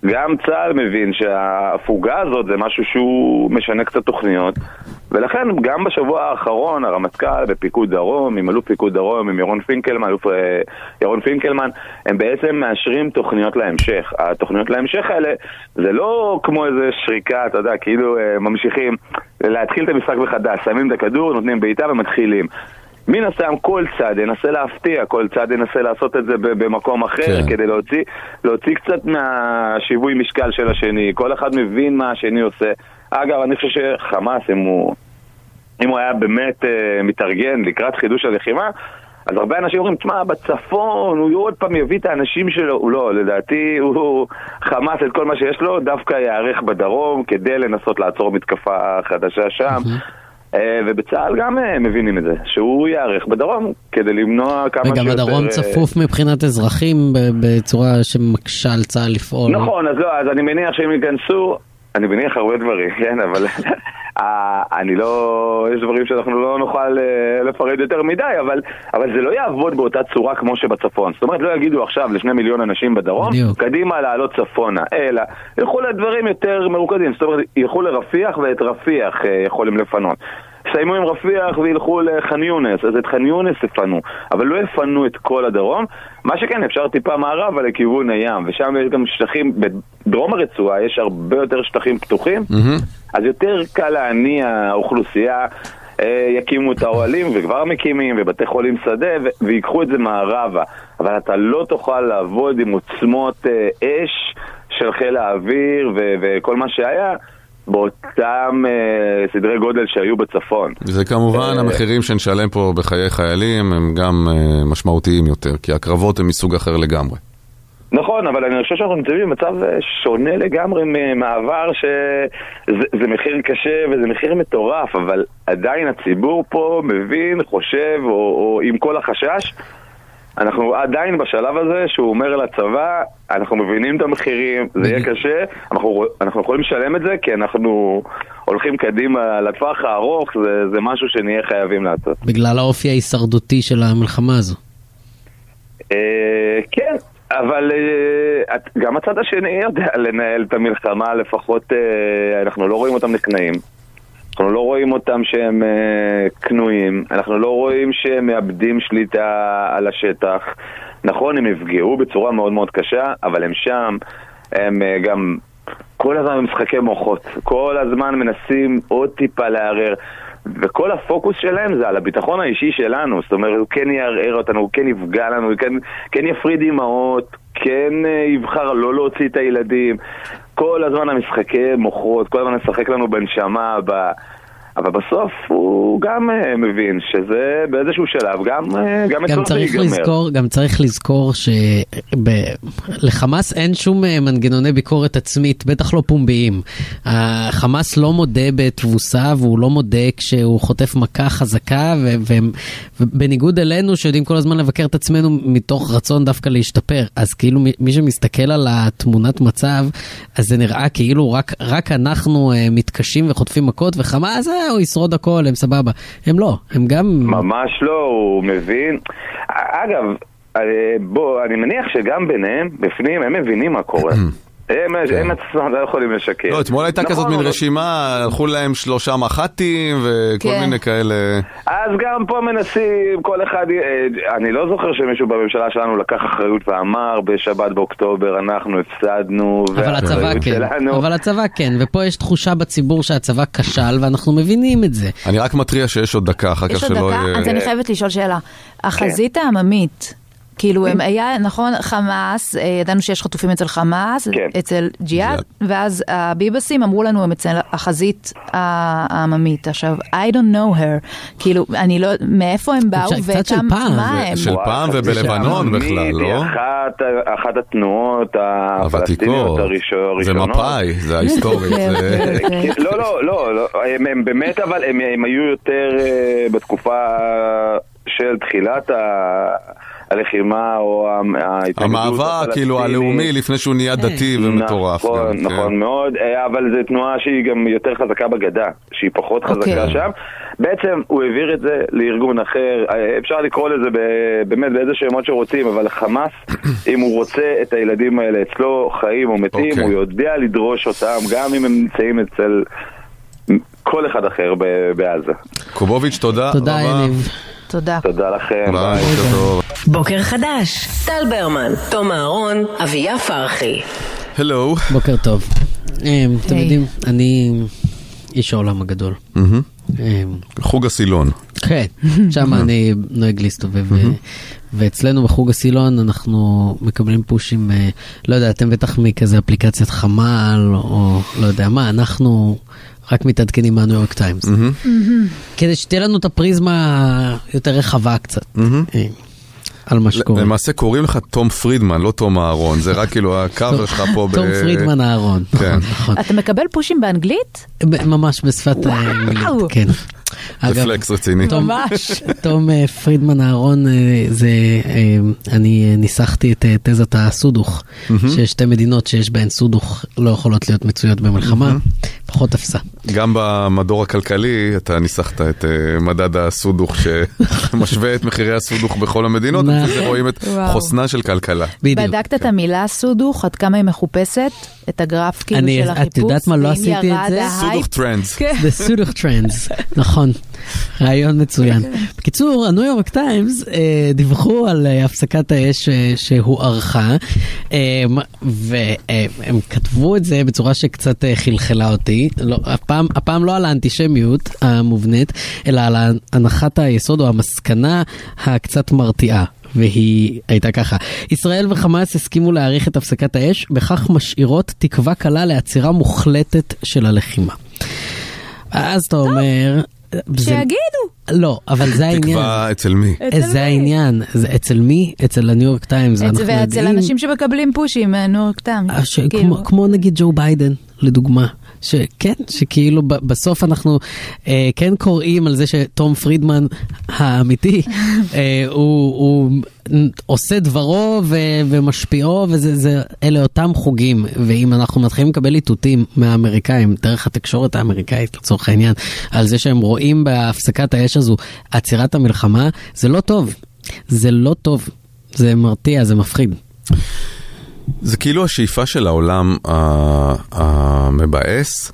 גם צה"ל מבין שההפוגה הזאת זה משהו שהוא משנה קצת תוכניות ולכן גם בשבוע האחרון הרמטכ"ל בפיקוד דרום, עם אלוף פיקוד דרום, עם ירון פינקלמן, אלוף אה, ירון פינקלמן, הם בעצם מאשרים תוכניות להמשך. התוכניות להמשך האלה זה לא כמו איזה שריקה, אתה יודע, כאילו אה, ממשיכים להתחיל את המשחק מחדש, שמים את הכדור, נותנים בעיטה ומתחילים. מן הסתם כל צד ינסה להפתיע, כל צד ינסה לעשות את זה במקום אחר כן. כדי להוציא, להוציא קצת מהשיווי משקל של השני, כל אחד מבין מה השני עושה. אגב, אני חושב שחמאס, אם הוא, אם הוא היה באמת אה, מתארגן לקראת חידוש הלחימה, אז הרבה אנשים אומרים, תשמע, בצפון, הוא עוד פעם יביא את האנשים שלו. לא, לדעתי, הוא חמאס את כל מה שיש לו, דווקא ייערך בדרום כדי לנסות לעצור מתקפה חדשה שם. אה, ובצה"ל גם אה, מבינים את זה, שהוא ייערך בדרום כדי למנוע כמה שיותר... וגם הדרום צפוף מבחינת אזרחים בצורה שמקשה על צה"ל לפעול. נכון, אז לא, אז אני מניח שהם ייכנסו, אני מניח הרבה דברים, כן, אבל [LAUGHS] אה, אני לא, יש דברים שאנחנו לא נוכל אה, לפרט יותר מדי, אבל, אבל זה לא יעבוד באותה צורה כמו שבצפון. זאת אומרת, לא יגידו עכשיו לשני מיליון אנשים בדרום, בדיוק. קדימה לעלות צפונה, אלא ילכו לדברים יותר מרוכזים, זאת אומרת, ילכו לרפיח ואת רפיח אה, יכולים לפנות. סיימו עם רפיח וילכו לח'אן יונס, אז את ח'אן יונס יפנו, אבל לא יפנו את כל הדרום. מה שכן, אפשר טיפה מערבה לכיוון הים, ושם יש גם שטחים, בדרום הרצועה יש הרבה יותר שטחים פתוחים, אז יותר קל להניע אוכלוסייה. אה, יקימו את האוהלים, וכבר מקימים, ובתי חולים שדה, ו- ויקחו את זה מערבה. אבל אתה לא תוכל לעבוד עם עוצמות אה, אש של חיל האוויר ו- וכל מה שהיה באותם אה, סדרי גודל שהיו בצפון. זה כמובן אה, המחירים שנשלם פה בחיי חיילים הם גם אה, משמעותיים יותר, כי הקרבות הם מסוג אחר לגמרי. נכון, אבל אני חושב שאנחנו נמצאים במצב שונה לגמרי מהעבר, שזה זה מחיר קשה וזה מחיר מטורף, אבל עדיין הציבור פה מבין, חושב, או, או עם כל החשש, אנחנו עדיין בשלב הזה שהוא אומר לצבא, אנחנו מבינים את המחירים, זה יהיה קשה, אנחנו, אנחנו יכולים לשלם את זה כי אנחנו הולכים קדימה לטווח הארוך, זה, זה משהו שנהיה חייבים לעשות. בגלל האופי ההישרדותי של המלחמה הזו. אה, כן, אבל אה, גם הצד השני יודע לנהל את המלחמה, לפחות אה, אנחנו לא רואים אותם נכנעים. אנחנו לא רואים אותם שהם אה, כנועים, אנחנו לא רואים שהם מאבדים שליטה על השטח. נכון, הם נפגעו בצורה מאוד מאוד קשה, אבל הם שם, הם אה, גם כל הזמן במשחקי מוחות, כל הזמן מנסים עוד טיפה לערער. וכל הפוקוס שלהם זה על הביטחון האישי שלנו, זאת אומרת, הוא כן יערער אותנו, הוא כן יפגע לנו, הוא כן, כן יפריד אימהות, כן אה, יבחר לא להוציא את הילדים. כל הזמן המשחקי מוחות, כל הזמן משחק לנו בנשמה, ב... אבל בסוף הוא גם אה, מבין שזה באיזשהו שלב, גם, אה, גם גם צריך. לזכור, גם צריך לזכור שלחמאס אין שום אה, מנגנוני ביקורת עצמית, בטח לא פומביים. החמאס לא מודה בתבוסה והוא לא מודה כשהוא חוטף מכה חזקה, ובניגוד אלינו שיודעים כל הזמן לבקר את עצמנו מתוך רצון דווקא להשתפר. אז כאילו מי- שמסתכל על התמונת מצב, אז זה נראה כאילו רק, רק אנחנו מתקשים וחוטפים מכות, וחמאס, הוא ישרוד הכל, הם סבבה. הם לא, הם גם... ממש לא, הוא מבין. אגב, אה, בוא, אני מניח שגם ביניהם, בפנים, הם מבינים מה קורה. [CLEARS THROAT] הם הם עצמם לא יכולים לשקר. לא, אתמול הייתה נכון, כזאת מין אבל- רשימה, הלכו להם שלושה מח"טים וכל כן. מיני כאלה. אז גם פה מנסים, כל אחד, אה, אני לא זוכר שמישהו בממשלה שלנו לקח אחריות ואמר בשבת באוקטובר אנחנו הפסדנו, אבל הצבא והאחריות כן, שלנו. אבל הצבא כן, ופה יש תחושה בציבור שהצבא כשל ואנחנו מבינים את זה. אני רק מתריע שיש עוד דקה, אחר כך יש עוד שלא דקה, יהיה... אז אני חייבת לשאול שאלה. החזית העממית, כאילו הם היה, נכון, חמאס, אה, ידענו שיש חטופים אצל חמאס, כן. אצל ג'יהאד. ואז הביבסים אמרו לנו הם אצל החזית העממית. עכשיו, I don't know her, כאילו, אני לא, מאיפה הם באו וכמה, פעם. מה הם? של פעם ובלבנון בכלל, היא לא? אחת, אחת התנועות הפלסטיניות. הראשון- זה הראשונות. מפא"י, זה ההיסטורית. זה- כן. [LAUGHS] לא, לא, לא, לא, הם, הם באמת, אבל הם, הם היו יותר אה, בתקופה של תחילת ה... הלחימה או המאבק, כאילו. הלאומי, לפני שהוא נהיה דתי ומטורף. נכון, גם, כן. נכון מאוד, אה, אבל זו תנועה שהיא גם יותר חזקה בגדה, שהיא פחות אוקיי. חזקה שם. בעצם הוא העביר את זה לארגון אחר, אה, אפשר לקרוא לזה ב- באמת באיזה שמות שרוצים, אבל חמאס, [COUGHS] אם הוא רוצה את הילדים האלה אצלו, חיים או מתים, אוקיי. הוא יודע לדרוש אותם, גם אם הם נמצאים אצל כל אחד אחר בעזה. קובוביץ', תודה תודה, רבה. יניב. תודה. תודה לכם, ביי, ביי. בוקר טוב. בוקר חדש, טל ברמן, תום אהרון, אביה פרחי. הלו. בוקר טוב. אה, אתם. יודעים, אני איש העולם הגדול. אה, חוג הסילון. כן, שם אני נוהג להסתובב. ואצלנו בחוג הסילון אנחנו מקבלים פושים, אה, לא יודע, אתם בטח מכזה אפליקציית חמ"ל, או לא יודע מה, אנחנו רק מתעדכנים מהניו יורק טיימס. כדי שתהיה לנו את הפריזמה היותר רחבה קצת, אה, על מה שקורה. למעשה קוראים לך תום פרידמן, לא תום אהרון, זה רק כאילו הקאבר שלך פה ב... תום פרידמן אהרון, כן. נכון, נכון. אתה מקבל פושים באנגלית? ממש בשפת האנגלית, כן. זה flex רציני. תום, תום אה, פרידמן אהרון, אה, זה, אני ניסחתי את תזת הסודוך, ששתי מדינות שיש בהן סודוך לא יכולות להיות מצויות במלחמה, פחות תפסה. גם במדור הכלכלי אתה ניסחת את אה, מדד הסודוך שמשווה את מחירי הסודוך בכל המדינות, רואים את וואו. חוסנה של כלכלה. בדיוק. בדקת את המילה סודוך, עד כמה היא מחופשת? את הגרף כאילו אני- של את החיפוש? יודעת מה, לא עשיתי את זה? סודוך טרנדס. כן. The סודוך טרנדס, נכון, רעיון מצוין. בקיצור, הניו יורק טיימס אה, דיווחו על אה, הפסקת האש אה, שהוארכה, אה, והם כתבו את זה בצורה שקצת אה, חלחלה אותי, לא, הפעם, הפעם לא על האנטישמיות המובנית, אלא על הנחת היסוד או המסקנה הקצת מרתיעה. והיא הייתה ככה, ישראל וחמאס הסכימו להאריך את הפסקת האש, בכך משאירות תקווה קלה לעצירה מוחלטת של הלחימה. אז אתה אומר... שיגידו. לא, אבל זה העניין. תקווה אצל מי? אצל זה? העניין. זה אצל מי? אצל הניו יורק טיימס. ואצל אנשים שמקבלים פושים מהניו יורק טיימס. אה, כאילו. כמו, כמו נגיד ג'ו ביידן, לדוגמה. שכן, שכאילו בסוף אנחנו אה, כן קוראים על זה שתום פרידמן האמיתי, אה, הוא, הוא עושה דברו ו, ומשפיעו, ואלה אותם חוגים. ואם אנחנו מתחילים לקבל איתותים מהאמריקאים, דרך התקשורת האמריקאית לצורך העניין, על זה שהם רואים בהפסקת האש הזו עצירת המלחמה, זה לא טוב. זה לא טוב. זה מרתיע, זה מפחיד. זה כאילו השאיפה של העולם ה- המבאס.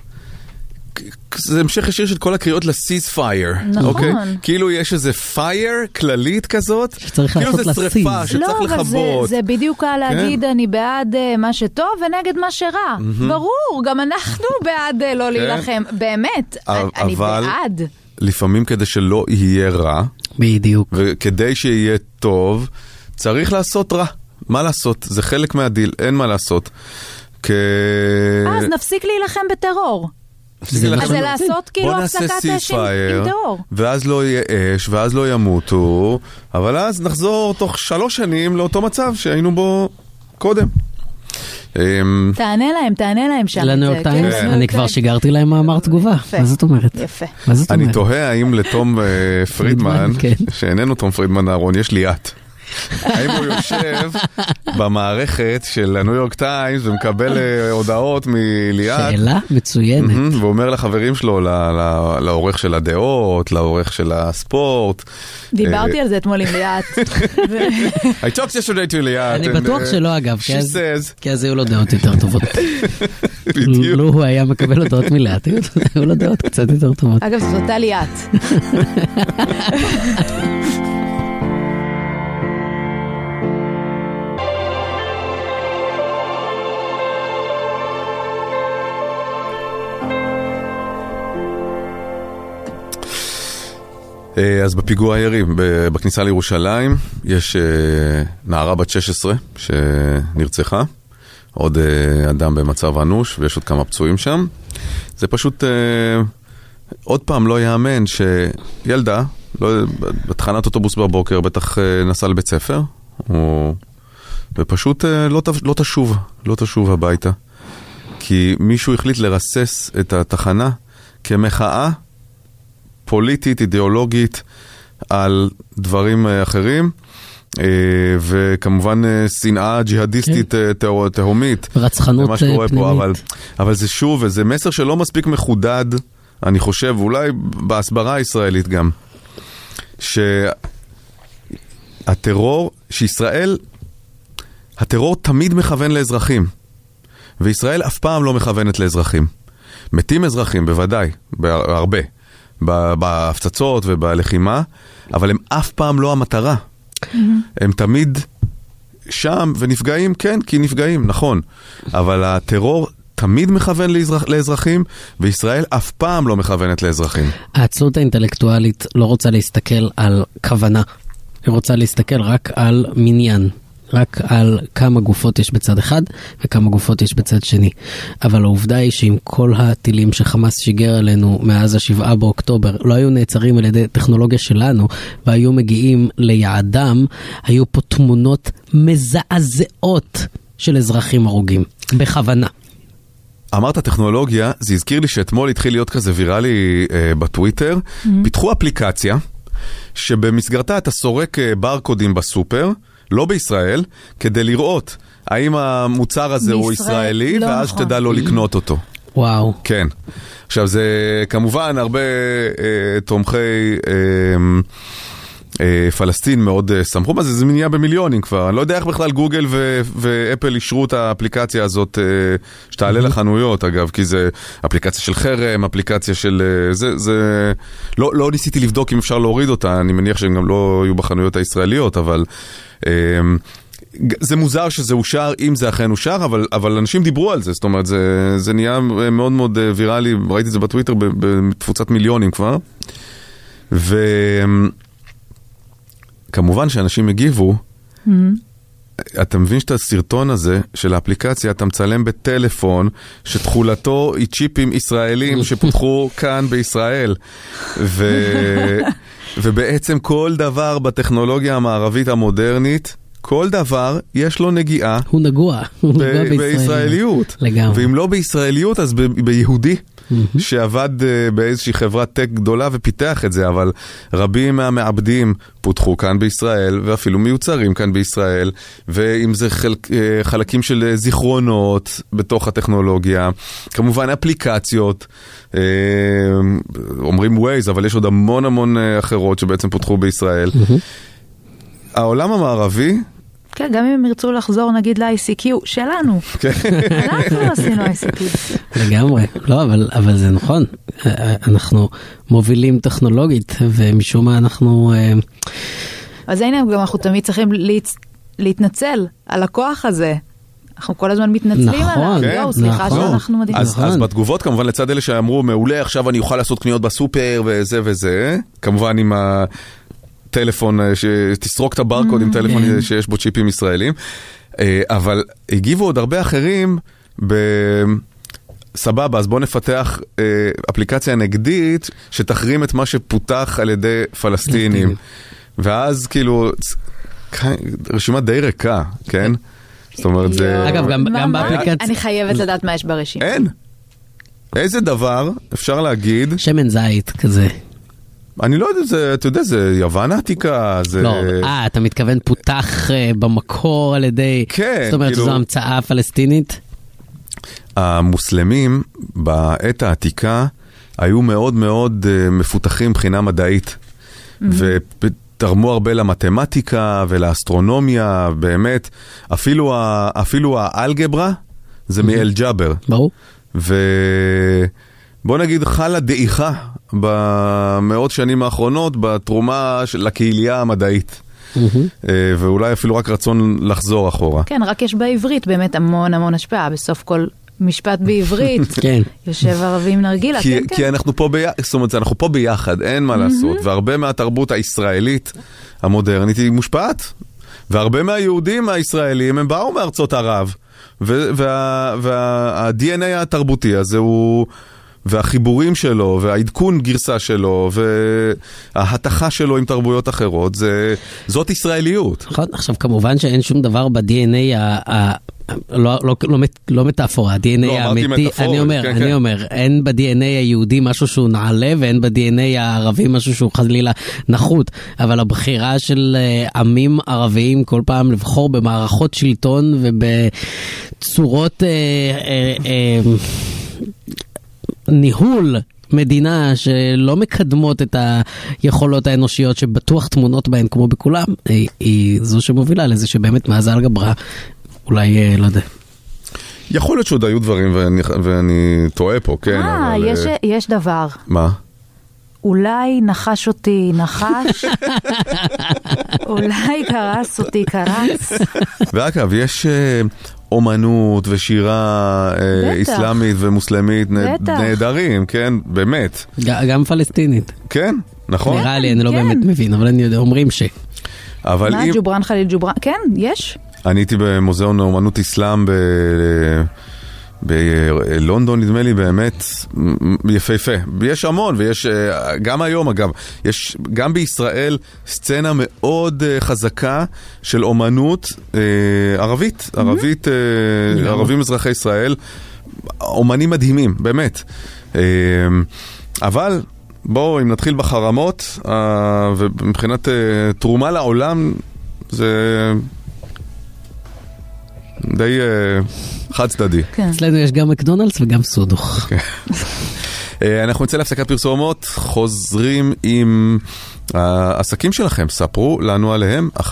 זה המשך ישיר של כל הקריאות לסיז פייר, נכון. אוקיי? כאילו יש איזה פייר כללית כזאת, שצריך כאילו לעשות זה שריפה. שצריך לא, אבל זה, לכבות. זה בדיוק קל להגיד, אני בעד אה, מה שטוב ונגד מה שרע. ברור, גם אנחנו [LAUGHS] בעד אה, לא להילחם. באמת, אני- אני כן. אבל- בעד. לפעמים כדי שלא יהיה רע, בדיוק. וכדי שיהיה טוב, צריך לעשות רע. מה לעשות? זה חלק מהדיל, אין מה לעשות. כ... אז נפסיק להילחם בטרור. אז. זה לעשות כאילו בוא נעשה הפסקת אש עם ceasefire, עם טרור. ואז לא יהיה אש, ואז לא ימותו, אבל אז נחזור תוך שלוש שנים לאותו מצב שהיינו בו קודם. אמ, תענה להם, תענה להם שם. לניו יורק זה, טיימס, כן, אני כן. כבר שיגרתי להם מאמר תגובה. יפה. מה זאת אומרת? יפה. אני? תוהה האם לתום אה, פרידמן, פרידמן, כן. שאיננו תום פרידמן אהרון, יש לי את. האם הוא יושב במערכת של הניו יורק טיימס ומקבל אה, הודעות מליאת? שאלה מצוינת. ואומר לחברים שלו, ל- ל- לעורך של הדעות, לעורך של הספורט. דיברתי על זה אתמול עם ליאת. [LAUGHS] I talked yesterday to ליאת. אני בטוח uh, שלא אגב, כי אז- היו לו דעות יותר טובות. [LAUGHS] בדיוק. לו הוא היה מקבל הודעות היו- היו לו דעות קצת יותר טובות. אגב, זאת אותה ליאת. [LAUGHS] אז בפיגוע הירי בכניסה לירושלים יש אה, נערה בת 16 שנרצחה, עוד אה, אדם במצב אנוש ויש עוד כמה פצועים שם. זה פשוט, אה, עוד פעם לא יאמן שילדה, לא, בתחנת אוטובוס בבוקר, בטח אה, נסעה לבית ספר, או, ופשוט אה, לא, לא תשוב, לא תשוב הביתה. כי מישהו החליט לרסס את התחנה כמחאה פוליטית, אידיאולוגית, על דברים אה, אחרים. אה, וכמובן אה, שנאה ג'יהאדיסטית תה- תהומית. רצחנות למה שקורה אה, פה, אבל, פנימית. אבל זה שוב, וזה מסר שלא מספיק מחודד, אני חושב, אולי בהסברה הישראלית גם, שהטרור, שישראל, הטרור תמיד מכוון לאזרחים, וישראל אף פעם לא מכוונת לאזרחים. מתים אזרחים, בוודאי, בהרבה, בהפצצות ובלחימה, אבל הם אף פעם לא המטרה. הם תמיד שם ונפגעים, כן, כי נפגעים, נכון. אבל הטרור תמיד מכוון לאזרח, לאזרחים, וישראל אף פעם לא מכוונת לאזרחים. העצלות האינטלקטואלית לא רוצה להסתכל על כוונה, היא רוצה להסתכל רק על מניין. רק על כמה גופות יש בצד אחד וכמה גופות יש בצד שני. אבל העובדה היא שעם כל הטילים שחמאס שיגר עלינו מאז השבעה באוקטובר לא היו נעצרים על ידי טכנולוגיה שלנו והיו מגיעים ליעדם, היו פה תמונות מזעזעות של אזרחים הרוגים, בכוונה. אמרת טכנולוגיה, זה הזכיר לי שאתמול התחיל להיות כזה ויראלי אה, בטוויטר. Mm-hmm. פיתחו אפליקציה שבמסגרתה אתה סורק אה, ברקודים בסופר, לא בישראל, כדי לראות האם המוצר הזה הוא בישראל, ישראלי, לא ואז נכון. שתדע לא לקנות אותו. וואו. כן. עכשיו זה כמובן הרבה אה, תומכי אה, אה, פלסטין מאוד אה, שמחו בזה, זה נהיה במיליונים כבר. אני לא יודע איך בכלל גוגל ו- ואפל אישרו את האפליקציה הזאת אה, שתעלה לחנויות אגב, כי זה אפליקציה של חרם, אפליקציה של... אה, זה, זה... לא, לא ניסיתי לבדוק אם אפשר להוריד אותה, אני מניח שהם גם לא יהיו בחנויות הישראליות, אבל... אה, זה מוזר שזה אושר, אם זה אכן אושר, אבל, אבל אנשים דיברו על זה, זאת אומרת, זה, זה נהיה מאוד מאוד אה, ויראלי, ראיתי את זה בטוויטר בתפוצת מיליונים כבר. וכמובן שאנשים הגיבו, אתה מבין שאת הסרטון הזה של האפליקציה, אתה מצלם בטלפון שתכולתו היא צ'יפים ישראלים שפותחו [LAUGHS] כאן בישראל. ו... ובעצם כל דבר בטכנולוגיה המערבית המודרנית, כל דבר יש לו נגיעה הוא נגוע, הוא נגוע בישראליות. בישראליות. לגמרי. ואם לא בישראליות, אז ב- ביהודי. שעבד אה, באיזושהי חברת טק גדולה ופיתח את זה, אבל רבים מהמעבדים פותחו כאן בישראל, ואפילו מיוצרים כאן בישראל, ואם זה חלק, אה, חלקים של אה, זיכרונות בתוך הטכנולוגיה, כמובן אפליקציות, אומרים Waze, אבל יש עוד המון המון אחרות שבעצם פותחו בישראל. העולם המערבי, כן, גם אם הם ירצו לחזור נגיד ל-ICQ שלנו. כן. אנחנו עשינו ICQ. לגמרי, לא, אבל, אבל זה נכון, אה, אנחנו מובילים טכנולוגית, ומשום מה אנחנו... אה, אז הנה, גם אנחנו תמיד צריכים להצ... להתנצל על הכוח הזה. אנחנו כל הזמן מתנצלים נכון, עליו. כן, יואו, סליחה נכון. שאנחנו מדהימים. אז, נכון. אז בתגובות כמובן לצד אלה שאמרו מעולה עכשיו אני אוכל לעשות קניות בסופר וזה וזה כמובן עם הטלפון אה, שתסרוק את הברקוד עם טלפון כן. שיש בו צ'יפים ישראלים אה, אבל הגיבו עוד הרבה אחרים ב... סבבה, אז בוא נפתח אה, אפליקציה נגדית שתחרים את מה שפותח על ידי פלסטינים. ואז כאילו, רשימה די ריקה, כן? זאת אומרת, זה... אגב, גם? באפליקציה... אני חייבת לדעת מה יש ברשימה. אין. איזה דבר אפשר להגיד, שמן זית כזה. אני לא יודע, זה, אתה יודע, זה יוון העתיקה, זה... לא, אה, אתה מתכוון פותח אה, במקור על ידי... כן, זאת אומרת כאילו- שזו המצאה פלסטינית? המוסלמים בעת העתיקה היו מאוד מאוד אה, מפותחים מבחינה מדעית. ותרמו הרבה למתמטיקה ולאסטרונומיה, באמת. אפילו, ה, אפילו האלגברה זה מאל-ג'אבר. ברור. ובוא נגיד חלה דעיכה במאות שנים האחרונות בתרומה של- לקהילייה המדעית. אה, ואולי אפילו רק רצון לחזור אחורה. כן, רק יש בעברית באמת המון המון השפעה. בסוף כל משפט בעברית, [LAUGHS] כן. יושב ערבי עם נרגילה, כי, כן, כי כן. אנחנו פה ביחד, זאת אומרת, אנחנו פה ביחד, אין מה לעשות. והרבה מהתרבות הישראלית המודרנית היא מושפעת. והרבה מהיהודים הישראלים הם באו מארצות ערב. וה-DNA התרבותי הזה הוא... והחיבורים שלו, והעדכון גרסה שלו, וההתכה שלו עם תרבויות אחרות, זה, זאת ישראליות. נכון, עכשיו כמובן שאין שום דבר ב-DNA ה... ה- לא, לא, לא, לא מטאפורה, ה-DNA לא, האמיתי, אני אומר, כן, אני כן. אומר, אין ב-DNA היהודי משהו שהוא נעלה ואין ב-DNA הערבי משהו שהוא חלילה נחות, אבל הבחירה של אה, עמים ערביים כל פעם לבחור במערכות שלטון ובצורות אה, אה, אה, ניהול מדינה שלא מקדמות את היכולות האנושיות שבטוח טמונות בהן כמו בכולם, היא, היא זו שמובילה לזה שבאמת מאז אלגברה, אולי, אה, לא יודע. יכול להיות שעוד היו דברים ואני, ואני טועה פה, כן, אה, אבל... יש- אה, יש דבר. מה? אולי נחש אותי נחש, [LAUGHS] אולי קרס אותי קרץ. ואגב, יש אומנות ושירה אה, בטח. אסלאמית ומוסלמית בטח. נהדרים, כן, באמת. גם פלסטינית. כן, נכון? נראה לי, אני לא כן. באמת מבין, אבל אני יודע, אומרים ש... אבל מה, אם... ג'ובראן חליל ג'ובראן? כן, יש. אני הייתי במוזיאון אומנות אסלאם ב... בלונדון נדמה לי באמת יפהפה. יש המון ויש, אה, גם היום אגב, יש גם בישראל סצנה מאוד אה, חזקה של אומנות אה, ערבית, ערבית, אה, ערבים אזרחי ישראל, אומנים מדהימים, באמת. אה, אבל בואו, אם נתחיל בחרמות, אה, ומבחינת אה, תרומה לעולם, זה די אה, חד צדדי. כן. אצלנו יש גם מקדונלדס וגם סודוך. אה, אנחנו נצא להפסקת פרסומות, חוזרים עם העסקים שלכם, ספרו לנו עליהם, 1-900-72-99-99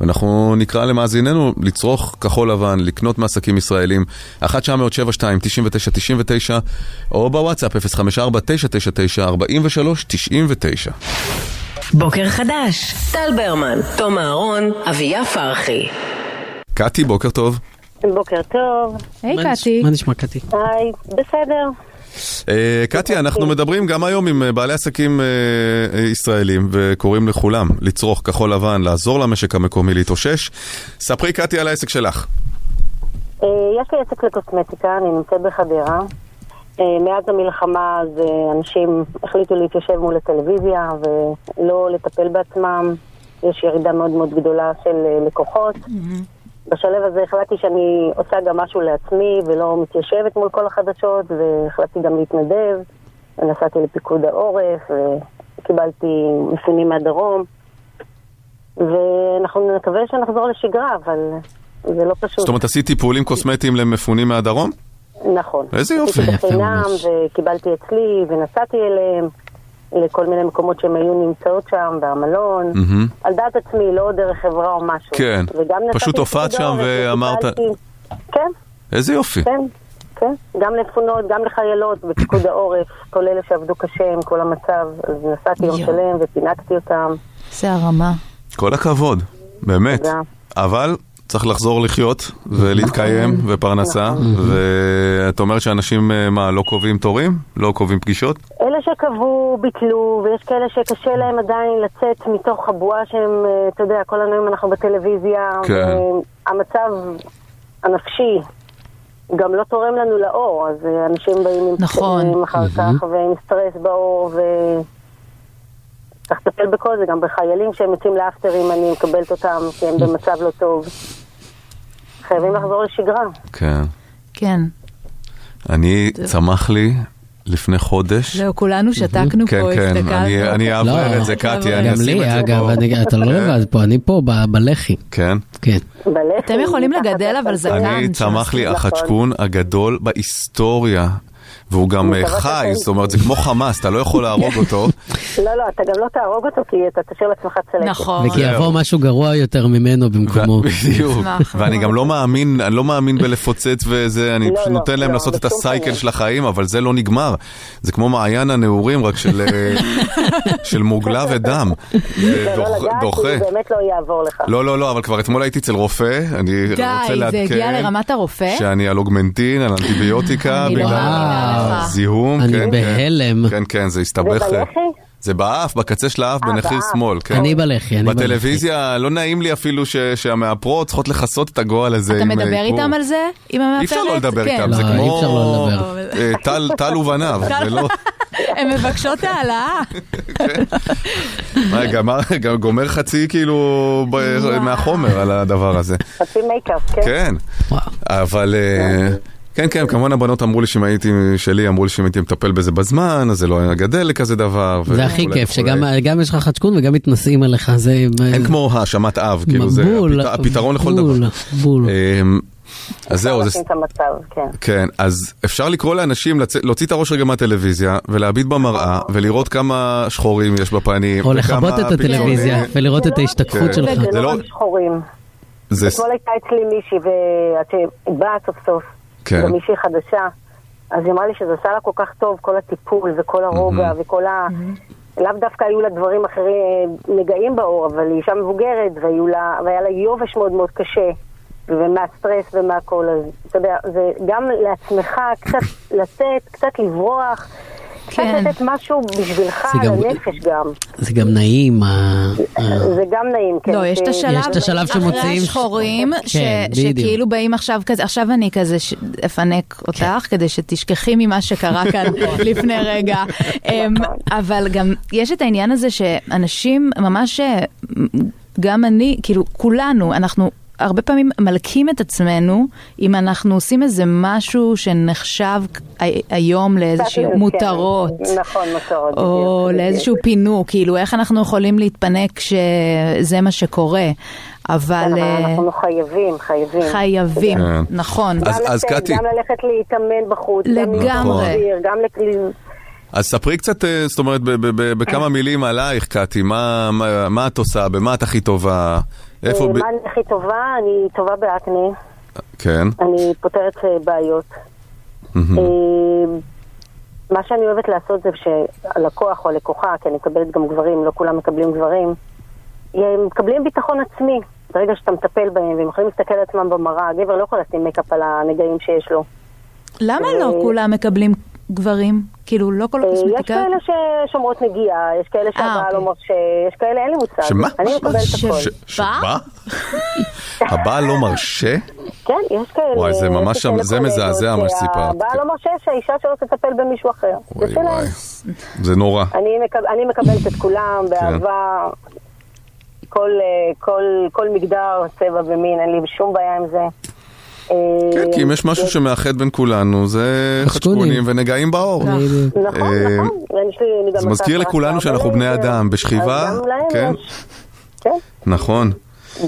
ואנחנו נקרא למאזיננו לצרוך כחול לבן, לקנות מעסקים ישראלים, 1-900-72-99-99 או בוואטסאפ 054-999-4399 בוקר חדש, טל ברמן, תום אהרון, אביה פרחי. קטי, בוקר טוב. בוקר טוב, היי קטי. מה נשמע קטי? היי, בסדר. אה, קטי, אנחנו מדברים גם היום עם אה, בעלי עסקים אה, ישראלים וקוראים לכולם לצרוך כחול לבן, לעזור למשק המקומי להתאושש. ספרי קטי על העסק שלך. יש לי עסק לקוסמטיקה, אני נמצאת בחדרה. אה, מאז המלחמה אז אה, אנשים החליטו להתיישב מול הטלוויזיה ולא לטפל בעצמם. יש ירידה מאוד מאוד גדולה של אה, לקוחות. בשלב הזה החלטתי שאני עושה גם משהו לעצמי ולא מתיישבת מול כל החדשות והחלטתי גם להתנדב. נסעתי לפיקוד העורף וקיבלתי מפונים מהדרום. ואנחנו נקווה שנחזור לשגרה, אבל זה לא פשוט. זאת אומרת, עשית טיפולים קוסמטיים למפונים מהדרום? נכון. איזה יופי. יפה בחינם, ממש. וקיבלתי אצלי, ונסעתי אליהם, לכל מיני מקומות שהם היו נמצאות שם, והמלון. מהמם. על דעת עצמי, לא דרך חברה או משהו. כן. וגם נסעתי פשוט הופעת שם ואמרת- כן, איזה יופי. כן, כן. גם למפונות, גם לחיילות בפיקוד העורף, כל אלה שעבדו קשה עם כל המצב. אז נסעתי יום. שלם ופינקתי אותם. זה הרמה. כל הכבוד, באמת. תודה. אבל צריך לחזור לחיות ולהתקיים ופרנסה, ואת אומרת שאנשים, אה, מה, לא קובעים תורים? לא קובעים פגישות? אלה שקבעו, ביטלו, ויש כאלה שקשה להם עדיין לצאת מתוך הבועה שהם, אה, אתה יודע, כל הנועים אנחנו בטלוויזיה, כן. והמצב הנפשי גם לא תורם לנו לאור, אז אה, אנשים באים עם נכון. קשיים אחר כך, ועם סטרס באור, ו... צריך לטפל בכל זה, גם בחיילים שהם יוצאים לאפטרים, אני מקבלת אותם, כי הם במצב לא טוב. חייבים לחזור לשגרה. כן. כן. אני, צמח לי לפני חודש. זהו, כולנו שתקנו כן, פה, כן, הסתכלנו. אני- אני אאוורר את זה, קטי, אני גם אשים את לי, זה אגב, פה. אני- אתה לא כן. לבד פה, אני פה בלח"י. כן. כן. אתם יכולים לגדל אבל זקן. אני צמח לי נכון. החדשקון הגדול בהיסטוריה. והוא גם אה, חי, זאת אומרת, זה כמו חמאס, אתה לא יכול להרוג אותו. [LAUGHS] לא, לא, אתה גם לא תהרוג אותו כי אתה תשאיר לעצמך צלקת. נכון. וכי יבוא משהו גרוע יותר ממנו במקומו. בדיוק, נשמח. ואני גם לא מאמין, אני לא מאמין בלפוצץ וזה, אני לא, פשוט לא, נותן להם לא, לעשות את הסייקל. של החיים, אבל זה לא נגמר. זה כמו מעיין הנעורים, רק של אה, [LAUGHS] של מוגלה ודם. לגעת, דוחה. זה באמת לא יעבור לך. לא, לא, לא, אבל כבר אתמול הייתי אצל רופא, אני רוצה די, לעדכן. זה הגיע לרמת הרופא? שאני על אוגמנטין, על אנטיביוטיקה, אני לא בגלל אני כן, כן. בהלם. כן, כן, זה הסתבך. זה בלחי? זה באף, בקצה של האף, אה, בנחיר. שמאל, כן. אני בלח"י, אני בלח"י. בטלוויזיה לא נעים לי אפילו ש- שהמאפרות צריכות לכסות את הגועל הזה אתה אה, מדבר. איתם על זה? עם המאפרת? אי אפשר לא לדבר כן. איתם, לא, זה אי כמו אפשר לא לדבר. [LAUGHS] אה, טל- ובניו, זה לא... [LAUGHS] הן מבקשות העלאה. מה, גמר- גם גומר חצי כאילו מהחומר על הדבר הזה. חצי מייקאפ, כן? כן. אבל... אה, כן, כן, כמובן הבנות אמרו לי שאם הייתי, שלי אמרו לי שאם הייתי מטפל בזה בזמן, אז זה לא היה גדל לכזה דבר. זה הכי כיף. שגם גם יש לך חצ'קון וגם מתנשאים עליך, זה... אין כמו האשמת אב, כאילו זה בול, הפת- הפתרון לכל בול, דבר. בול. אמ, אז זהו, זה... המצב, כן. כן, אז אפשר לקרוא לאנשים לצ... להוציא את הראש רגע מהטלוויזיה ולהביט במראה ולראות כמה שחורים יש בפנים. או לכבות את. הטלוויזיה ולראות את זה לא- ההשתקפות כן. שלך. זה זה לא לא- רק שחורים. זה... אתמול הייתה אצלי מישהי, ואת באה סוף סוף, כן. גם מישהי חדשה, אז היא אמרה לי שזה עשה לה כל כך טוב, כל הטיפול וכל הרוגע וכל ה... לאו דווקא היו לה דברים אחרים, נגעים בעור, אבל היא אישה מבוגרת, והיו לה, והיה לה יובש מאוד מאוד קשה, ומהסטרס ומהכל, אז אתה יודע, זה גם לעצמך קצת לצאת, קצת לברוח, כן. לתת משהו בשבילך, לנפש גם. זה גם נעים. זה גם נעים, כן. לא, יש את השלב, יש את השלב אחרי שמוציאים- השחורים, ש- כן. שכאילו באים עכשיו כזה, עכשיו אני כזה ש- אפנק אותך, כדי שתשכחי ממה שקרה כאן [LAUGHS] לפני רגע. אמ, אבל גם יש את העניין הזה שאנשים ממש, אה, גם אני, כאילו כולנו, אנחנו... הרבה פעמים מלקים את עצמנו אם אנחנו עושים איזה משהו שנחשב היום לאיזשהו כן, מותרות. נכון, מותרות. או בדיוק, לאיזשהו בדיוק. פינוק, כאילו איך אנחנו יכולים להתפנק כשזה מה שקורה, אבל כן, אה, אנחנו חייבים, חייבים. חייבים, כן. נכון. אז- קטי- גם ללכת להתאמן בחוץ. לגמרי. גם להסביר, גם. אז ספרי קצת, אה, זאת אומרת, ב- ב- ב- בכמה מילים עלייך, קטי, מה- מה מה את עושה, במה את הכי טובה, איפה... ב- מה אני הכי טובה? אני טובה באקנה, כן. אני פותרת אה, בעיות. אה, מה שאני אוהבת לעשות זה שהלקוח או הלקוחה, כי אני מקבלת גם גברים, לא כולם מקבלים גברים, הם מקבלים ביטחון עצמי. ברגע שאתה מטפל בהם והם יכולים להסתכל על עצמם במראה, הגבר לא יכול לשים מייקאפ על הנגעים שיש לו. למה לא אה, כולם מקבלים גברים? כאילו, לא כל אה, יש הקוסמטיקאיות? כאלה ששומרות נגיעה, יש כאלה שהבעל אוקיי. לא מרשה, יש כאלה, אין לי מושג. שמה? אני מקבלת ש- הכל. ש- שבא? הבעל לא מרשה? כן, יש כאלה. וואי, זה ממש- זה מזעזע מה שסיפרת. שהבעל לא מרשה שהאישה שלו תטפל במישהו אחר. זה וואי. וואי, זה נורא. אני, מקב... אני מקבלת את כולם כן. באהבה, כל, אה, כל, כל מגדר, צבע ומין, אין לי שום בעיה עם זה. אה, כן, כי אם יש משהו שמאחד בין כולנו, זה. חדשקונים ונגעים בעור. בדיוק. נכון, אה, נכון. אני גם זה מזכיר לכולנו שאנחנו בני. אדם, בשכיבה, כן. יש. כן. נכון.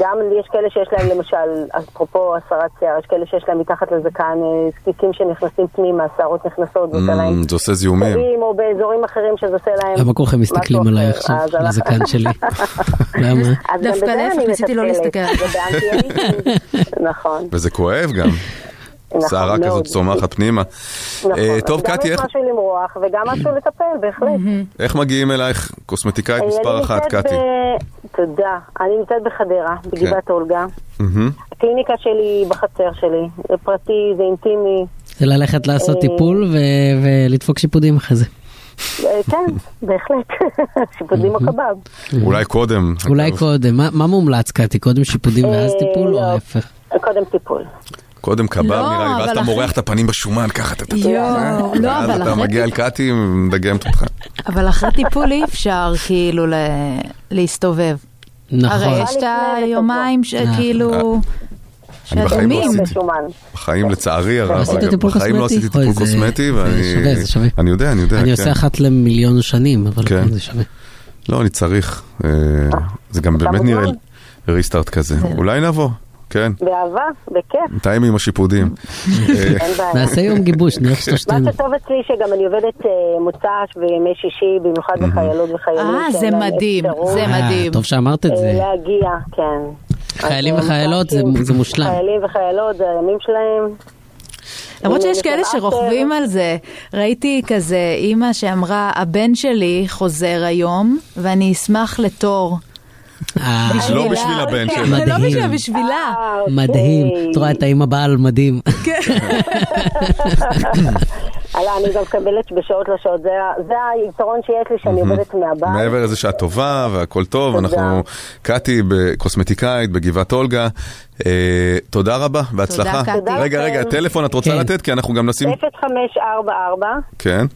גם יש כאלה שיש להם למשל, אפרופו הסרת שיער, יש כאלה שיש להם מתחת לזקן אה, זקיקים שנכנסים פנימה, השערות נכנסות, Mm, זה עושה זיהומים. או באזורים אחרים שזה עושה להם למה כולכם מסתכלים עליי. עכשיו, אז על הזקן [LAUGHS] שלי? למה? דווקא להפך, אני ניסיתי לא. להסתכל. נכון. וזה כואב גם. נכון, שערה. כזאת צומחת פנימה. נכון. אה, טוב, גם קטי, יש איך- משהו למרוח וגם משהו לטפל, בהחלט. איך מגיעים אלייך קוסמטיקאית אה, מספר אחת, קטי? תודה. אני נמצאת בחדרה, בגבעת אולגה. מהמם. הקליניקה שלי היא בחצר שלי. זה פרטי, זה אינטימי. זה ללכת לעשות אה, טיפול ו- ולדפוק שיפודים אחרי זה. כן, בהחלט. [LAUGHS] שיפודים או קבב. אולי קודם. אולי קודם, מה- מומלץ קטי? קודם שיפודים ואז טיפול או לא. ההפך? קודם טיפול. קודם קבב לא, נראה לי, ואז אתה אחרי- מורח את הפנים בשומן, ככה אתה... אתה- יואו, אה? לא, אבל אתה אחרי מגיע אל קטי ומדגמת אותך. אבל אחרי טיפול אי אפשר כאילו ל- להסתובב. נכון. הרי יש את. היומיים. שכאילו... אני בחיים לא. עשיתי. בחיים לצערי הרב, בחיים לא? עשיתי טיפול קוסמטי, זה ואני... שווה, זה שווה. אני יודע, אני יודע, אני כן. עושה אחת למיליון שנים, אבל כן. כן, זה שווה. לא, אני צריך. אה, זה גם באמת. נראה ריסטארט כזה. אולי נבוא, כן. באהבה, בכיף, מתאם עם השיפודים. אה, אין בעיה. נעשה יום גיבוש, נלך שלושתנו. מה שטוב אצלי שגם אני עובדת אה, מוצ"ש וימי שישי, במיוחד לחיילות וחיילים. אה, זה שאין להם מדהים, זה אה, מדהים. טוב שאמרת את אה, זה. להגיע, כן. חיילים אה, וחיילות זה- מוצ"שים, זה מושלם. חיילים וחיילות, זה הימים שלהם. למרות שיש יש כאלה שרוכבים על זה. ראיתי כזה אימא שאמרה, הבן שלי חוזר היום, ואני אשמח לתור. אה. לא בשביל הבן שלי. לא מדהים. בשבילה, בשבילה. אה, אוקיי. מדהים. את רואה את האמא בעל מדהים. [LAUGHS] הלאה, אני גם מקבלת בשעות לא שעות, זה היתרון שיש לי שאני עובדת מהבית. מעבר לזה שאת טובה והכל טוב. אנחנו, קטי, קוסמטיקאית בגבעת אולגה, אה, תודה רבה, בהצלחה. רגע, רגע, לכם. טלפון את רוצה כן. לתת? כי אנחנו גם נשים... 0544 כן,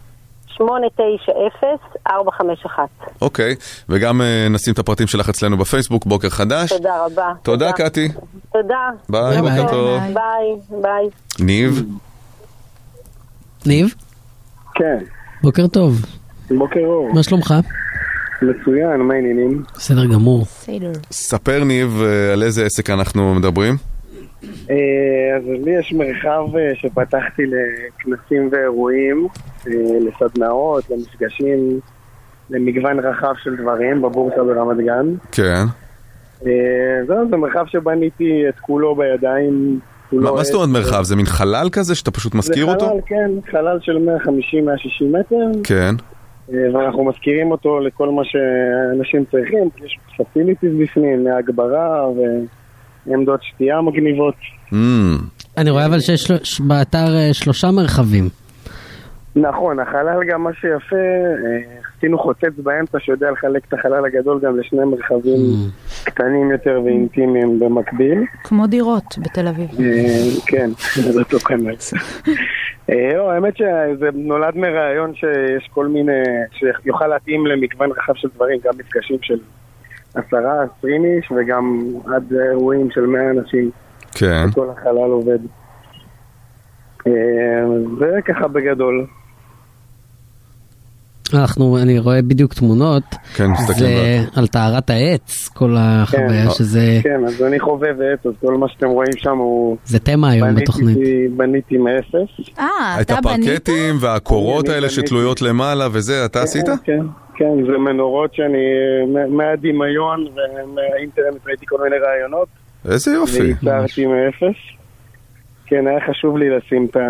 890 451. אוקיי, וגם אה, נשים את הפרטים שלך אצלנו בפייסבוק, בוקר חדש. תודה רבה. תודה, קטי. תודה. ביי, ביי, בוקר. טוב. ביי. ביי. ניב, ניב, כן, בוקר טוב. בוקר אור. מה שלומך? מצוין, מה העניינים? בסדר גמור. בסדר. ספר ניב אה, על איזה עסק אנחנו מדברים. אה, אז לי יש מרחב שפתחתי לכנסים ואירועים, לסדנאות, למפגשים, למגוון רחב של דברים בבורסה ברמת גן. כן. אה, זהו, זה מרחב שבניתי את כולו בידיים. כולו מה מה זאת אומרת. מרחב? זה מין חלל כזה שאתה פשוט משכיר זה אותו? חלל, כן, חלל של 150-160 מטר, כן. אה, ואנחנו משכירים אותו לכל מה שאנשים צריכים, כי יש פסיליטיז בפנים, מהגברה ועמדות שתייה מגניבות. Mm, אני רואה אבל שיש באתר אה, שלושה מרחבים. נכון, החלל גם מה שיפה, אה, עשינו חוצץ באמצע שיודע לחלק את החלל הגדול גם לשני מרחבים קטנים יותר ואינטימיים במקביל. כמו דירות בתל אביב. אה, כן, זה אותו כנראה. אה, לא, האמת שזה נולד מרעיון שיש כל מיני, שיוכל להתאים למגוון רחב של דברים, גם מפגשים של עשרה, עשרים איש וגם עד אירועים של מאה אנשים, כן. כל החלל עובד. אה, זה ככה בגדול. אנחנו, אני רואה בדיוק תמונות. כן, זה על טהרת העץ, כל החוויה כן. שזה, כן, אז אני חובב עץ, אז כל מה שאתם רואים שם הוא... זה תמה היום בתוכנית. בניתי, בניתי מאפס. אה, את אתה בנית? הפרקטים והקורות האלה בניתי. שתלויות למעלה וזה, אתה עשית? כן, כן, כן, זה מנורות שאני, מה- מהדמיון ומהאינטרנט ראיתי כל מיני רעיונות, איזה יופי. וייצרתי מאפס. כן, היה חשוב לי לשים את ה...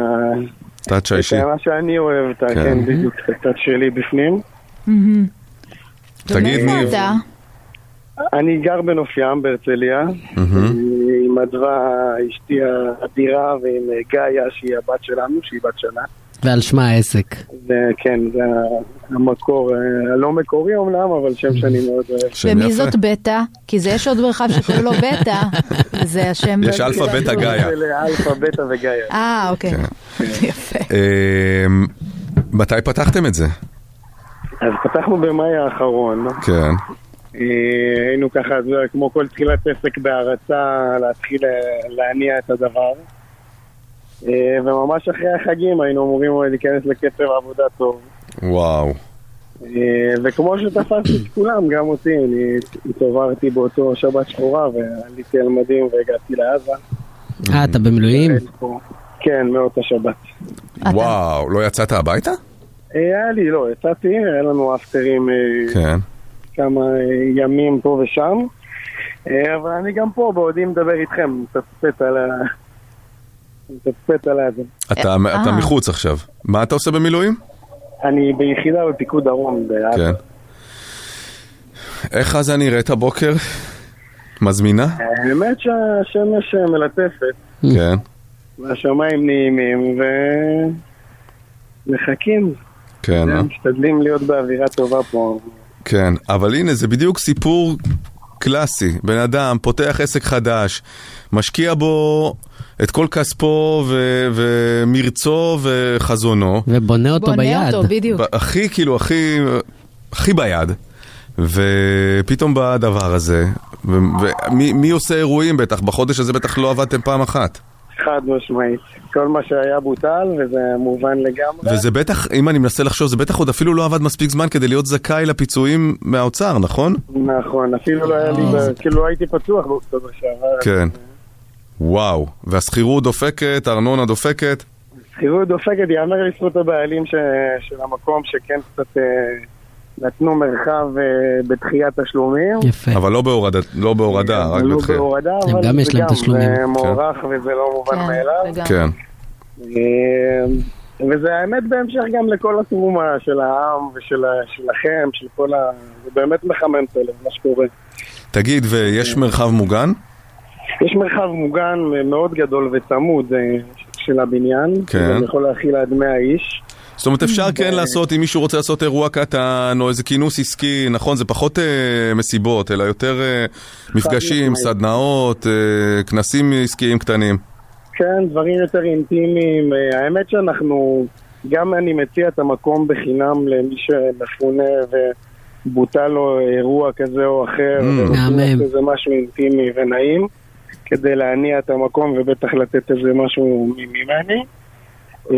טאצ' את האישי. מה שאני אוהב, את. כן. כן, בדיוק, את הצד שלי בפנים. מהמם. תגיד, ניב. אתה? אני גר בנוף ים בהרצליה, מהמם. עם אדווה, אשתי האדירה, ועם גאיה, שהיא הבת שלנו, שהיא בת שנה. ועל שמה העסק. וכן, זה המקור, אה, הלא מקורי אמנם, אבל שם שאני מאוד אוהב. ומי יפה. זאת בטא? כי זה יש עוד מרחב שקוראים לו בטא, זה השם... יש אלפא, בטא, גאיה. אלפא, בטא וגאיה. אה, אוקיי. כן. [LAUGHS] יפה. אמ, מתי פתחתם את זה? אז פתחנו במאי האחרון. כן. אה, היינו ככה, זה כמו כל תחילת עסק בהרצה, להתחיל אה, להניע את הדבר. אה, וממש אחרי החגים היינו אמורים להיכנס לקצב עבודה טוב. וואו. אה, וכמו שתפסתי את כולם, גם אותי, אני התעוררתי באותו שבת שחורה ועליתי על מדים והגעתי לעזה. אה, אתה במילואים? כן, מאותה שבת. וואו, לא יצאת הביתה? אה, היה לי, לא, יצאתי, היה לנו אפטרים כן. כמה ימים פה ושם, אבל אני גם פה בעודי מדבר איתכם, מתצפת על ה... על. אתה אה. אתה מחוץ עכשיו. מה אתה עושה במילואים? אני ביחידה בפיקוד דרום. כן. איך עזה נראית הבוקר? מזמינה? האמת שהשמש מלטפת, כן. והשמיים נעימים, ומחכים. כן, אה? משתדלים להיות באווירה טובה פה. כן, אבל הנה, זה בדיוק סיפור קלאסי. בן אדם פותח עסק חדש, משקיע בו את כל כספו ו- ומרצו וחזונו. ובונה אותו בונה ביד. אותו, בדיוק. ב- הכי, כאילו, הכי, הכי ביד. ופתאום בא הדבר הזה, ומי מי עושה אירועים בטח? בחודש הזה בטח לא עבדתם פעם אחת. חד משמעית. כל מה שהיה בוטל, וזה מובן לגמרי. וזה בטח, אם אני מנסה לחשוב, זה בטח עוד אפילו לא עבד מספיק זמן כדי להיות זכאי לפיצויים מהאוצר, נכון? נכון, אפילו לא היה לי, ב- כאילו הייתי פתוח באוקטובר שעבר. כן. וואו. והשכירות דופקת, הארנונה דופקת. שכירות דופקת, יאמר לזכות הבעלים. של המקום, שכן קצת אה, נתנו מרחב אה, בדחיית תשלומים. יפה. אבל לא בהורדה, לא בהורדה, רק לא בדחייה. בהורדה, הם אבל גם יש להם תשלומים. זה מוערך וזה לא מובן כן, מאליו. כן. אה, וזה האמת בהמשך גם לכל התרומה של העם ושל ה- שלכם, של כל ה... זה באמת מחמם את הלב, מה שקורה. תגיד, ויש מרחב מוגן? יש מרחב מוגן מאוד גדול וצמוד אה, של הבניין. כן. זה יכול להכיל עד 100 איש. זאת אומרת, אפשר כן לעשות, אם מישהו רוצה לעשות אירוע קטן, או איזה כינוס עסקי, נכון, זה פחות אה, מסיבות, אלא יותר אה, מפגשים. סדנאות, אה, כנסים עסקיים קטנים. כן, דברים יותר אינטימיים. אה, האמת שאנחנו, גם אני מציע את המקום בחינם למי שמפונה ובוטל לו אירוע כזה או אחר, Mm. מהמם. איזה משהו אינטימי ונעים, כדי להניע את המקום ובטח לתת איזה משהו ממני. אה,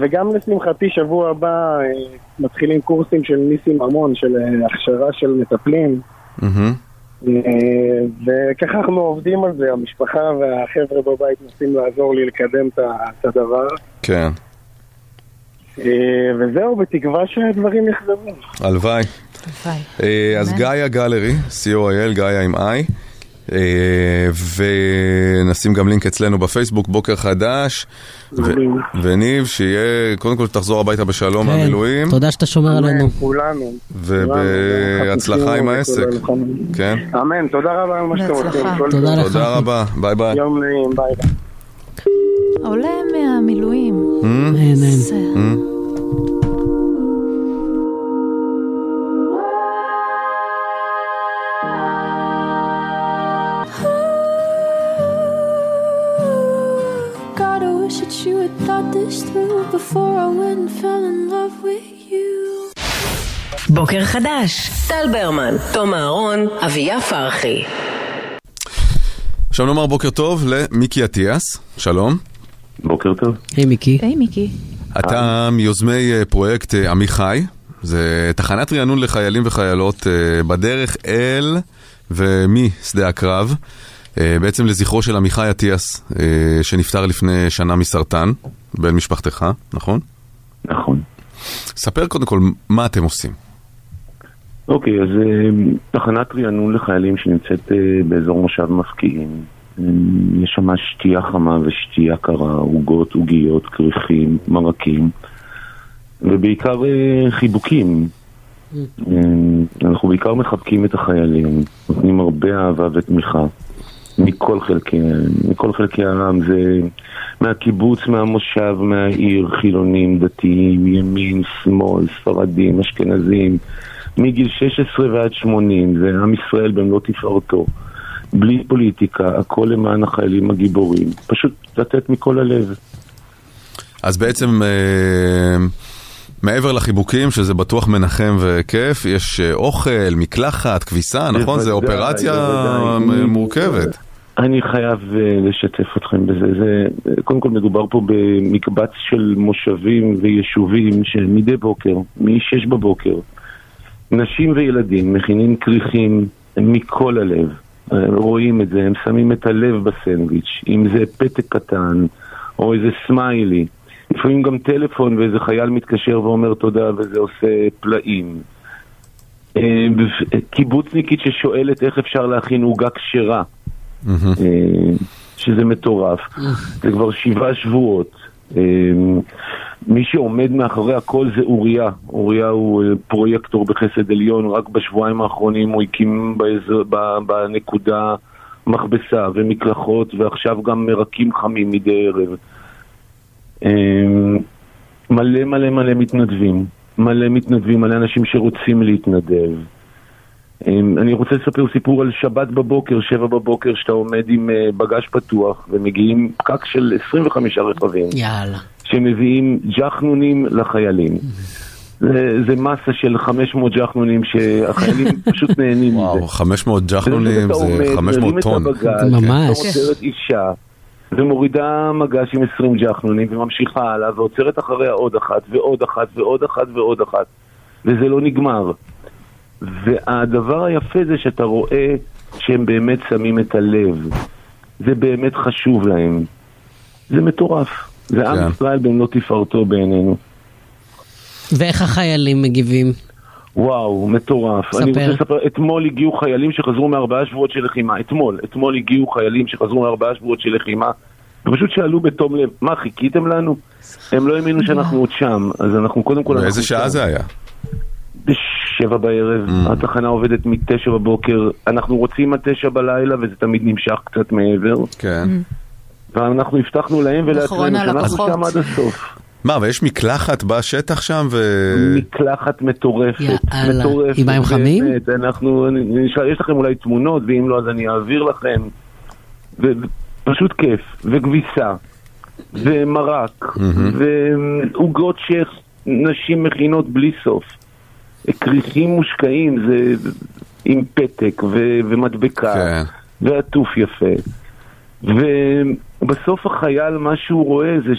וגם לשמחתי, שבוע הבא אה, מתחילים קורסים של ניסים ממון, של אה, הכשרה של מטפלים. וככה אנחנו עובדים על זה, המשפחה והחבר'ה בבית מנסים לעזור לי לקדם את הדבר. כן, וזהו, בתקווה שהדברים יחזרו. הלוואי. הלוואי. אז אמן. גאיה גלרי, co.il, גאיה עם אה, ונשים גם לינק אצלנו בפייסבוק, בוקר חדש, ו- וניב, שיהיה, קודם כל תחזור הביתה בשלום כן, מהמילואים, תודה שאתה שומר עלינו. כולנו. ובהצלחה עם העסק. כן, אמן, תודה רבה על מה שאתם עושים. תודה. לך. תודה רבה, ביי ביי. יום נעים, ביי ביי. עולה מהמילואים. This through before I went and fell in love with you. בוקר חדש, טל ברמן, תום אהרון, אביה פרחי. עכשיו נאמר בוקר טוב למיקי אטיאס, שלום. בוקר טוב. היי מיקי. היי מיקי. אתה מיוזמי אה, פרויקט אה, עמיחי, זה תחנת רענון לחיילים וחיילות אה, בדרך אל ומשדה הקרב, בעצם לזכרו של עמיחי אטיאס, אה, שנפטר לפני שנה מסרטן, בן משפחתך, נכון? נכון. ספר קודם כל מה אתם עושים. אוקיי, אז אה, תחנת רענון לחיילים שנמצאת אה, באזור מושב מפקיעים. אה, יש שם שתייה חמה ושתייה קרה, עוגות, עוגיות, כריכים, מרקים, ובעיקר אה, חיבוקים. אה, אנחנו בעיקר מחבקים את החיילים, נותנים הרבה אהבה ותמיכה. מכל חלקי, מכל חלקי העם, זה מהקיבוץ, מהמושב, מהעיר, חילונים, דתיים, ימין, שמאל, ספרדים, אשכנזים, מגיל 16 ועד 80, זה עם ישראל במלוא תפארתו. בלי פוליטיקה, הכל למען החיילים הגיבורים. פשוט לתת מכל הלב. אז בעצם אה, מעבר לחיבוקים, שזה בטוח מנחם וכיף, יש אה, אוכל, מקלחת, כביסה, נכון? זה בוודאי, אופרציה מורכבת. אני חייב אה, לשתף אתכם בזה. זה, קודם כל מדובר פה במקבץ של מושבים ויישובים שמדי בוקר, מ-6 בבוקר, נשים וילדים מכינים כריכים מכל הלב. אה, רואים את זה, הם שמים את הלב בסנדוויץ', אם זה פתק קטן או איזה סמיילי. לפעמים גם טלפון ואיזה חייל מתקשר ואומר תודה וזה עושה פלאים. אה, קיבוצניקית ששואלת איך אפשר להכין עוגה כשרה. אה, שזה מטורף. זה כבר שבעה שבועות. אה, מי שעומד מאחורי הכל זה אוריה. אוריה הוא פרויקטור בחסד עליון, רק בשבועיים האחרונים הוא הקים באזור, בנקודה מכבסה ומקלחות, ועכשיו גם מרקים חמים מדי ערב. אה, מלא מלא מלא מתנדבים. מלא מתנדבים, מלא אנשים שרוצים להתנדב. אמ, אני רוצה לספר סיפור על שבת בבוקר, שבע בבוקר, שאתה עומד עם אה, בגאז' פתוח ומגיעים פקק של 25 רכבים יאללה. שמביאים ג'חנונים לחיילים. זה, זה מסה של 500 ג'חנונים שהחיילים [LAUGHS] פשוט נהנים מזה. וואו, 500 ג'חנונים אתה זה עומד, 500 מרים את טון. ממש. עוצרת אישה, ומורידה מגש עם 20 ג'חנונים, וממשיכה הלאה, ועוצרת אחריה עוד אחת, ועוד אחת, ועוד אחת, ועוד אחת. וזה לא נגמר. והדבר היפה זה שאתה רואה שהם באמת שמים את הלב. זה באמת חשוב להם. זה מטורף. זה כן. עם ישראל במלוא תפארתו בעינינו. ואיך החיילים מגיבים? וואו, מטורף. ספר. אני רוצה לספר, אתמול הגיעו חיילים שחזרו מארבעה שבועות של לחימה. אתמול, אתמול הגיעו חיילים שחזרו מארבעה שבועות של לחימה. ופשוט שאלו בתום לב, מה, חיכיתם לנו? הם לא האמינו שאנחנו עוד שם, אז אנחנו קודם כל... באיזה אנחנו שעה. זה היה? בשבע בערב, Mm. התחנה עובדת מתשע בבוקר, אנחנו רוצים עד תשע בלילה וזה תמיד נמשך קצת מעבר. כן. ואנחנו הבטחנו להם ולעצמנו שאנחנו הלקוחות. שם עד הסוף. מה, ויש מקלחת בשטח שם ו... מקלחת מטורפת, יאללה. מטורפת. עם מים חמים? באמת, אנחנו, אני- אני אשאל, יש לכם אולי תמונות, ואם לא אז אני אעביר לכם. ופשוט כיף, וכביסה, ומרק, ועוגות שנשים מכינות בלי סוף. כריכים מושקעים, זה עם פתק ו- ומדבקה, כן. ועטוף יפה. ובסוף החייל, מה שהוא רואה זה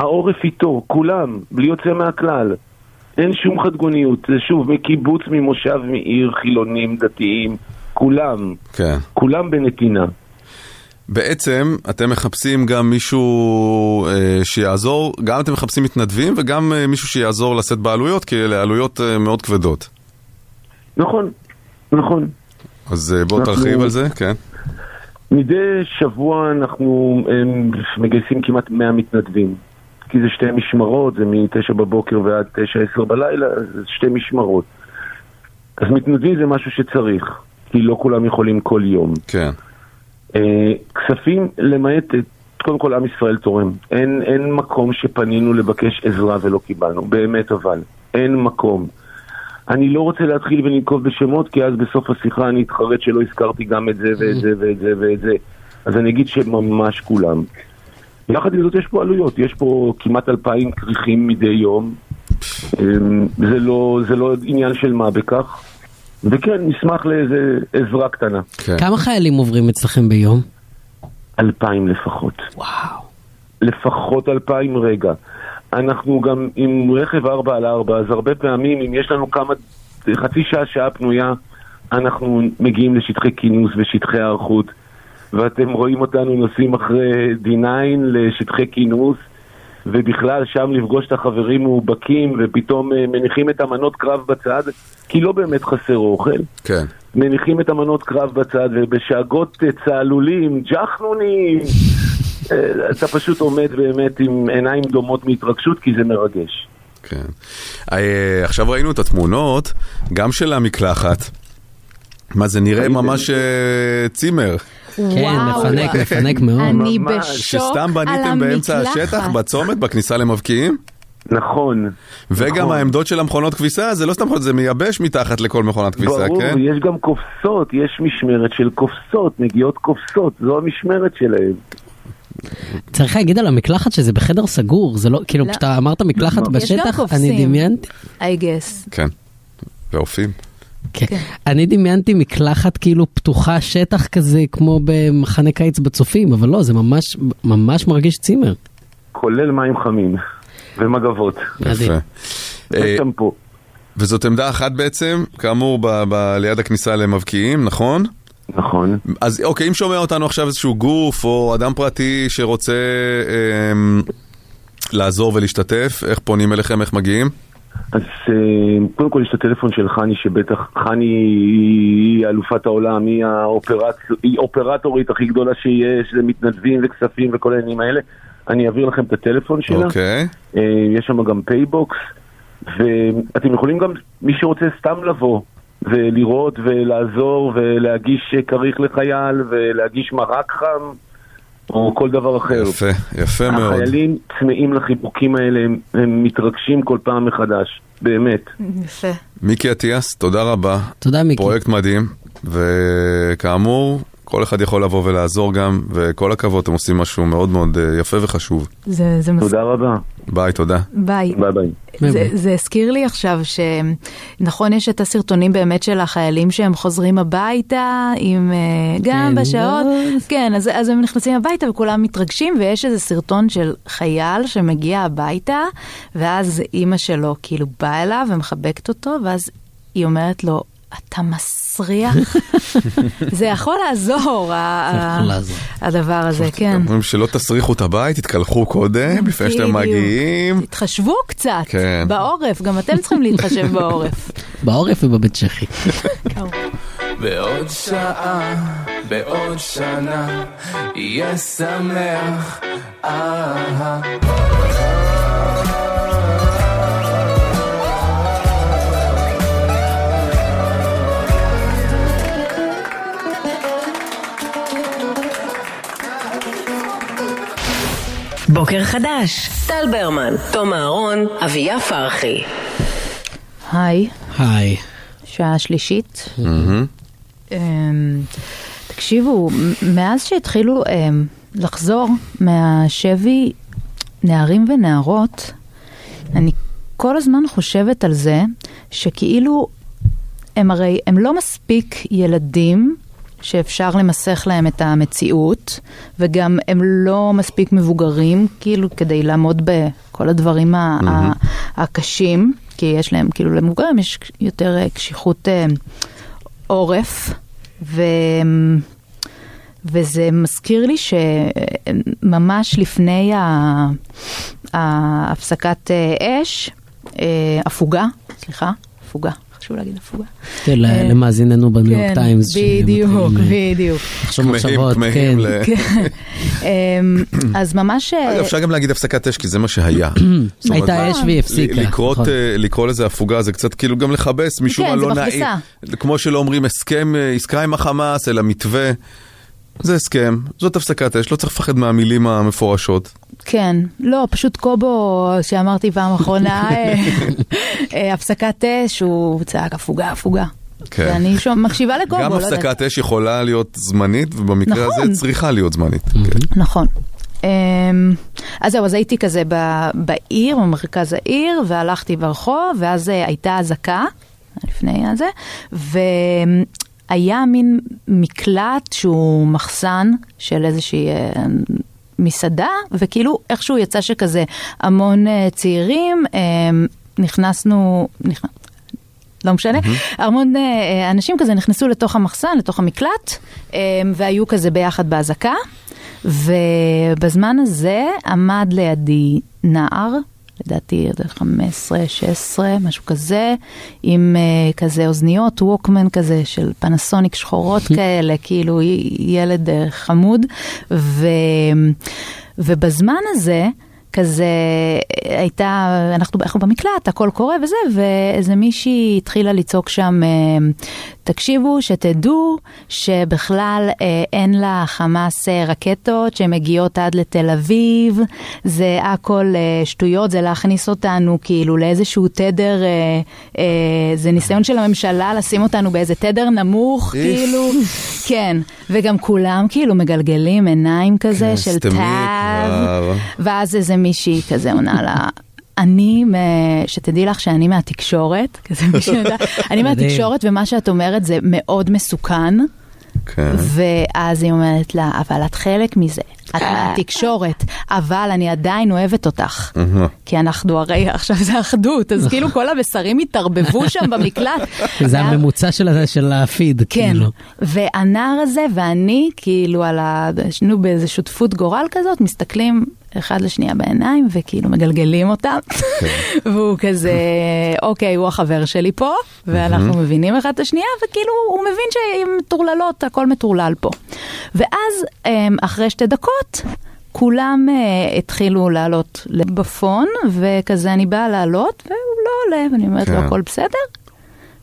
שהעורף איתו, כולם, בלי יוצא מהכלל. אין שום חדגוניות, זה שוב, מקיבוץ, ממושב, מעיר, חילונים, דתיים, כולם, כן. כולם בנתינה. בעצם אתם מחפשים גם מישהו אה, שיעזור, גם אתם מחפשים מתנדבים וגם אה, מישהו שיעזור לשאת בעלויות, כי אלה עלויות אה, מאוד כבדות. נכון, נכון. אז אה, בוא אנחנו- תרחיב על זה, כן. מדי שבוע אנחנו הם, מגייסים כמעט 100 מתנדבים. כי זה שתי משמרות, זה מ-9 בבוקר ועד 9-10 בלילה, זה שתי משמרות. אז מתנדבים זה משהו שצריך, כי לא כולם יכולים כל יום. כן. אה, כספים, למעט, קודם כל עם ישראל תורם. אין, אין מקום שפנינו לבקש עזרה ולא קיבלנו, באמת אבל. אין מקום. אני לא רוצה להתחיל ולנקוב בשמות, כי אז בסוף השיחה אני אתחרט שלא הזכרתי גם את זה ואת זה ואת זה ואת זה. אז אני אגיד שממש כולם. יחד עם זאת יש פה עלויות, יש פה כמעט אלפיים כריכים מדי יום. אמ, זה לא, זה לא עניין של מה בכך. וכן, נשמח לאיזה עזרה קטנה. כמה חיילים עוברים אצלכם ביום? אלפיים לפחות. וואו. לפחות אלפיים רגע. אנחנו גם עם רכב 4 על 4, אז הרבה פעמים אם יש לנו כמה, חצי שעה, שעה פנויה, אנחנו מגיעים לשטחי כינוס ושטחי היערכות, ואתם רואים אותנו נוסעים אחרי D9 לשטחי כינוס, ובכלל שם לפגוש את החברים מאובקים, ופתאום אה, מניחים את המנות קרב בצד, כי לא באמת חסר אוכל. כן. מניחים את המנות קרב בצד, ובשאגות אה, צהלולים, ג'חנונים, אה, אתה פשוט עומד באמת עם עיניים דומות מהתרגשות, כי זה מרגש. כן. עכשיו ראינו את התמונות, גם של המקלחת. מה זה נראה ממש צימר. כן, מפנק, מפנק מאוד. אני. בשוק שסתם על בניתם באמצע המקלחת. השטח, בצומת, בכניסה למבקיעים? נכון. וגם נכון. העמדות של המכונות כביסה, זה לא סתם מכונות, זה מייבש מתחת לכל מכונת כביסה, ברור, כן? יש גם קופסות, יש משמרת של קופסות, מגיעות קופסות, זו המשמרת שלהם. צריך להגיד על המקלחת שזה בחדר סגור, זה לא, כאילו לא. כשאתה אמרת מקלחת יש גם בשטח, קופסים. אני דמיינתי, I guess. כן. ואופים. כן. אני דמיינתי מקלחת כאילו פתוחה שטח כזה כמו במחנה קיץ בצופים, אבל לא, זה ממש, ממש מרגיש צימר. כולל מים חמים ומגבות. יפה. אה, ושמפו. וזאת עמדה אחת בעצם, כאמור, ב- ב- ליד הכניסה למבקיעים, נכון? נכון. אז אוקיי, אם שומע אותנו עכשיו איזשהו גוף או אדם פרטי שרוצה אמ, לעזור ולהשתתף, איך פונים אליכם, איך מגיעים? אז אה, קודם כל יש את הטלפון של חני, שבטח, חני היא אלופת העולם, היא, האופרט, היא אופרטורית הכי גדולה שיש, זה מתנדבים וכספים וכל העניינים האלה. אני אעביר לכם את הטלפון שלה. אוקיי. אה, יש שם גם פייבוקס, ואתם יכולים גם, מי שרוצה סתם לבוא ולראות ולעזור ולהגיש כריך לחייל ולהגיש מרק חם או כל דבר אחר. יפה, יפה מאוד. החיילים צמאים לחיבוקים האלה, הם, הם מתרגשים כל פעם מחדש, באמת. יפה. מיקי אטיאס, תודה רבה. תודה מיקי. פרויקט מדהים, וכאמור, כל אחד יכול לבוא ולעזור גם, וכל הכבוד, אתם עושים משהו מאוד מאוד אה, יפה וחשוב. זה, זה מס... תודה רבה. ביי, תודה. ביי. ביי ביי. זה, זה הזכיר לי עכשיו שנכון יש את הסרטונים באמת של החיילים שהם חוזרים הביתה עם אה, גם כן, בשעות, לא. כן אז, אז הם נכנסים הביתה וכולם מתרגשים ויש איזה סרטון של חייל שמגיע הביתה ואז אימא שלו כאילו באה אליו ומחבקת אותו ואז היא אומרת לו אתה מסריח? [LAUGHS] זה יכול לעזור. הדבר הזה, כן. אומרים שלא תסריחו את הבית, תתקלחו קודם, לפני שאתם. מגיעים. תתחשבו קצת, כן. בעורף, גם אתם צריכים להתחשב בעורף. [LAUGHS] בעורף ובבית צ'כי. [LAUGHS] בעוד שעה, בעוד שנה, יהיה שמח. אה. בוקר חדש, טל ברמן, תום אהרון, אביה פרחי. היי, היי. שעה שלישית. אמ, תקשיבו, מאז שהתחילו אמ, לחזור מהשבי נערים ונערות, אני כל הזמן חושבת על זה שכאילו הם הרי, הם לא מספיק ילדים שאפשר למסך להם את המציאות, וגם הם לא מספיק מבוגרים, כאילו, כדי לעמוד בכל הדברים ה- ה- הקשים, כי יש להם, כאילו, למבוגרים יש יותר אה, קשיחות אה, עורף, ו... וזה מזכיר לי שממש לפני ההפסקת אה, אש, אה, הפוגה, סליחה, הפוגה, חשוב להגיד הפוגה. כן, אה, למאזיננו בניו יורק כן, טיימס. בדיוק, אה, בדיוק. לחשוב כמהים, מחשבות, כן. כן. אמ, אז ממש... אה, אגב, אפשר גם להגיד הפסקת אש, כי זה מה שהיה. [CLEARS THROAT] הייתה אש והיא הפסיקה. ל- לקרות, נכון. אה, לקרוא לזה הפוגה זה קצת כאילו גם לכבס, משום כן, מה זה לא נעים. כמו שלא אומרים הסכם, אה, עסקה עם החמאס, אלא מתווה. זה הסכם, זאת הפסקת אש, לא צריך לפחד מהמילים המפורשות. כן, לא, פשוט קובו, שאמרתי פעם אחרונה, [LAUGHS] אה, אה, הפסקת אש, הוא צעק הפוגה, הפוגה. כן. ואני שומע- מקשיבה לקובו, גם לא יודעת. הפסקת אש יכולה להיות זמנית, ובמקרה נכון. הזה צריכה להיות זמנית. כן. נכון. אמ, אז זהו, אז הייתי כזה ב- בעיר, במרכז העיר, והלכתי ברחוב, ואז אה, הייתה אזעקה, לפני הזה, והיה מין מקלט שהוא מחסן של איזושהי אה, מסעדה, וכאילו איכשהו יצא שכזה המון אה, צעירים, אה, נכנסנו, נכנס... לא משנה, המון אה, אנשים כזה נכנסו לתוך המחסן, לתוך המקלט, והיו כזה ביחד באזעקה, ובזמן הזה עמד לידי נער, לדעתי 15, 16, משהו כזה, עם אה, כזה אוזניות ווקמן כזה של פנסוניק שחורות [LAUGHS] כאלה, כאילו ילד אה, חמוד, ו, ובזמן הזה, כזה הייתה, אנחנו, אנחנו במקלט, הכל קורה וזה, ואיזה מישהי התחילה לצעוק שם, אה, תקשיבו, שתדעו שבכלל אה, אין לחמאס אה, רקטות שמגיעות עד לתל אביב, זה הכל שטויות, זה להכניס אותנו כאילו לאיזשהו תדר, זה ניסיון של הממשלה לשים אותנו באיזה תדר נמוך. כאילו, כן, וגם כולם כאילו מגלגלים עיניים כזה כן, של תו. ואז איזה מישהי כזה עונה לה, אני, שתדעי לך שאני מהתקשורת, [LAUGHS] כזה מישהו יודע, אני. מהתקשורת ומה שאת אומרת זה מאוד מסוכן. כן. ואז היא אומרת לה, אבל את חלק מזה, את מהתקשורת, אבל אני עדיין אוהבת אותך. כי אנחנו הרי, [LAUGHS] עכשיו זה אחדות, אז כאילו כל המסרים התערבבו שם במקלט. זה הממוצע של הפיד, כן, כאילו. והנער הזה ואני, כאילו על ה... שנינו באיזה שותפות גורל כזאת, מסתכלים אחד לשנייה בעיניים וכאילו מגלגלים אותם. והוא כזה, אוקיי, הוא החבר שלי פה, ואנחנו מבינים אחד את השנייה, וכאילו הוא מבין שעם מטורללות, הכל מטורלל פה. ואז אמ, אחרי שתי דקות, כולם uh, התחילו לעלות בפון, וכזה אני באה לעלות, והוא לא עולה, ואני אומרת לו, כן. הכל בסדר?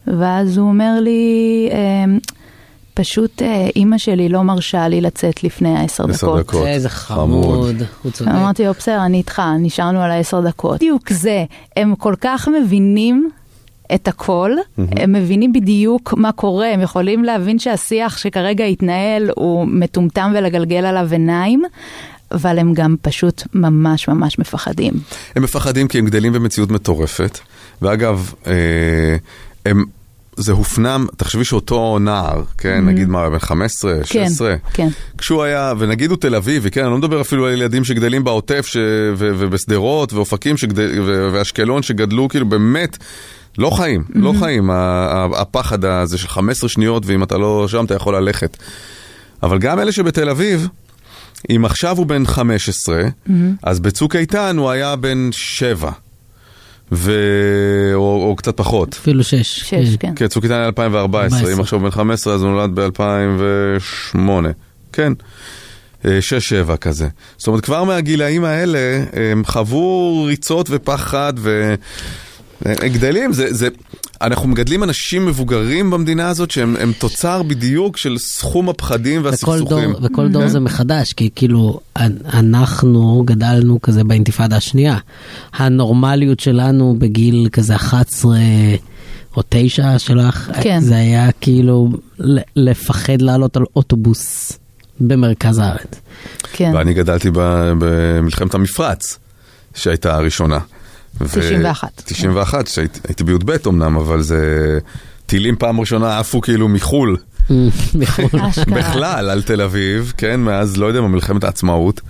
ואז הוא אומר לי, אמ, פשוט אה, אימא שלי לא מרשה לי לצאת לפני העשר עשר דקות. דקות. איזה חמוד. הוא צודק. אמרתי לו, בסדר, אני איתך, נשארנו על העשר דקות. בדיוק זה, הם כל כך מבינים את הכל, הם מבינים בדיוק מה קורה, הם יכולים להבין שהשיח שכרגע התנהל הוא מטומטם ולגלגל עליו עיניים, אבל הם גם פשוט ממש ממש מפחדים. הם מפחדים כי הם גדלים במציאות מטורפת. ואגב, אה, הם, זה הופנם, תחשבי שאותו נער, כן, Mhm. נגיד מה, בן 15, 16, כן. כשהוא היה, ונגיד הוא תל אביבי, כן, אני לא מדבר אפילו על ילדים שגדלים בעוטף ש... ו... ובשדרות ואופקים שגדל... ו... ואשקלון שגדלו כאילו באמת לא חיים, לא חיים, ה- ה- הפחד הזה של 15 שניות ואם אתה לא שם אתה יכול ללכת. אבל גם אלה שבתל אביב, אם עכשיו הוא בן 15, אז בצוק איתן הוא היה בן 7. ו... או, או קצת פחות. אפילו שש. שש, כן. כן, צוק איתן היה 2014, 14. אם עכשיו בן 15 אז הוא נולד ב-2008. כן. 6-7 כזה. זאת אומרת, כבר מהגילאים האלה הם חוו ריצות ופחד והם גדלים. זה, זה... אנחנו מגדלים אנשים מבוגרים במדינה הזאת שהם הם תוצר בדיוק של סכום הפחדים וכל והסכסוכים. דור, וכל דור כן? זה מחדש, כי כאילו אנ- אנחנו גדלנו כזה באינתיפאדה השנייה. הנורמליות שלנו בגיל כזה 11 או 9 שלך, כן. זה היה כאילו לפחד לעלות על אוטובוס במרכז הארץ. כן. ואני גדלתי במלחמת המפרץ, שהייתה הראשונה. ו- 91. 91, שהייתי הייתי בי"ב אמנם, אבל זה... טילים פעם ראשונה עפו כאילו מחו"ל. [LAUGHS] אשכרה. בכלל, על תל אביב, כן, מאז, לא יודע מה, מלחמת העצמאות.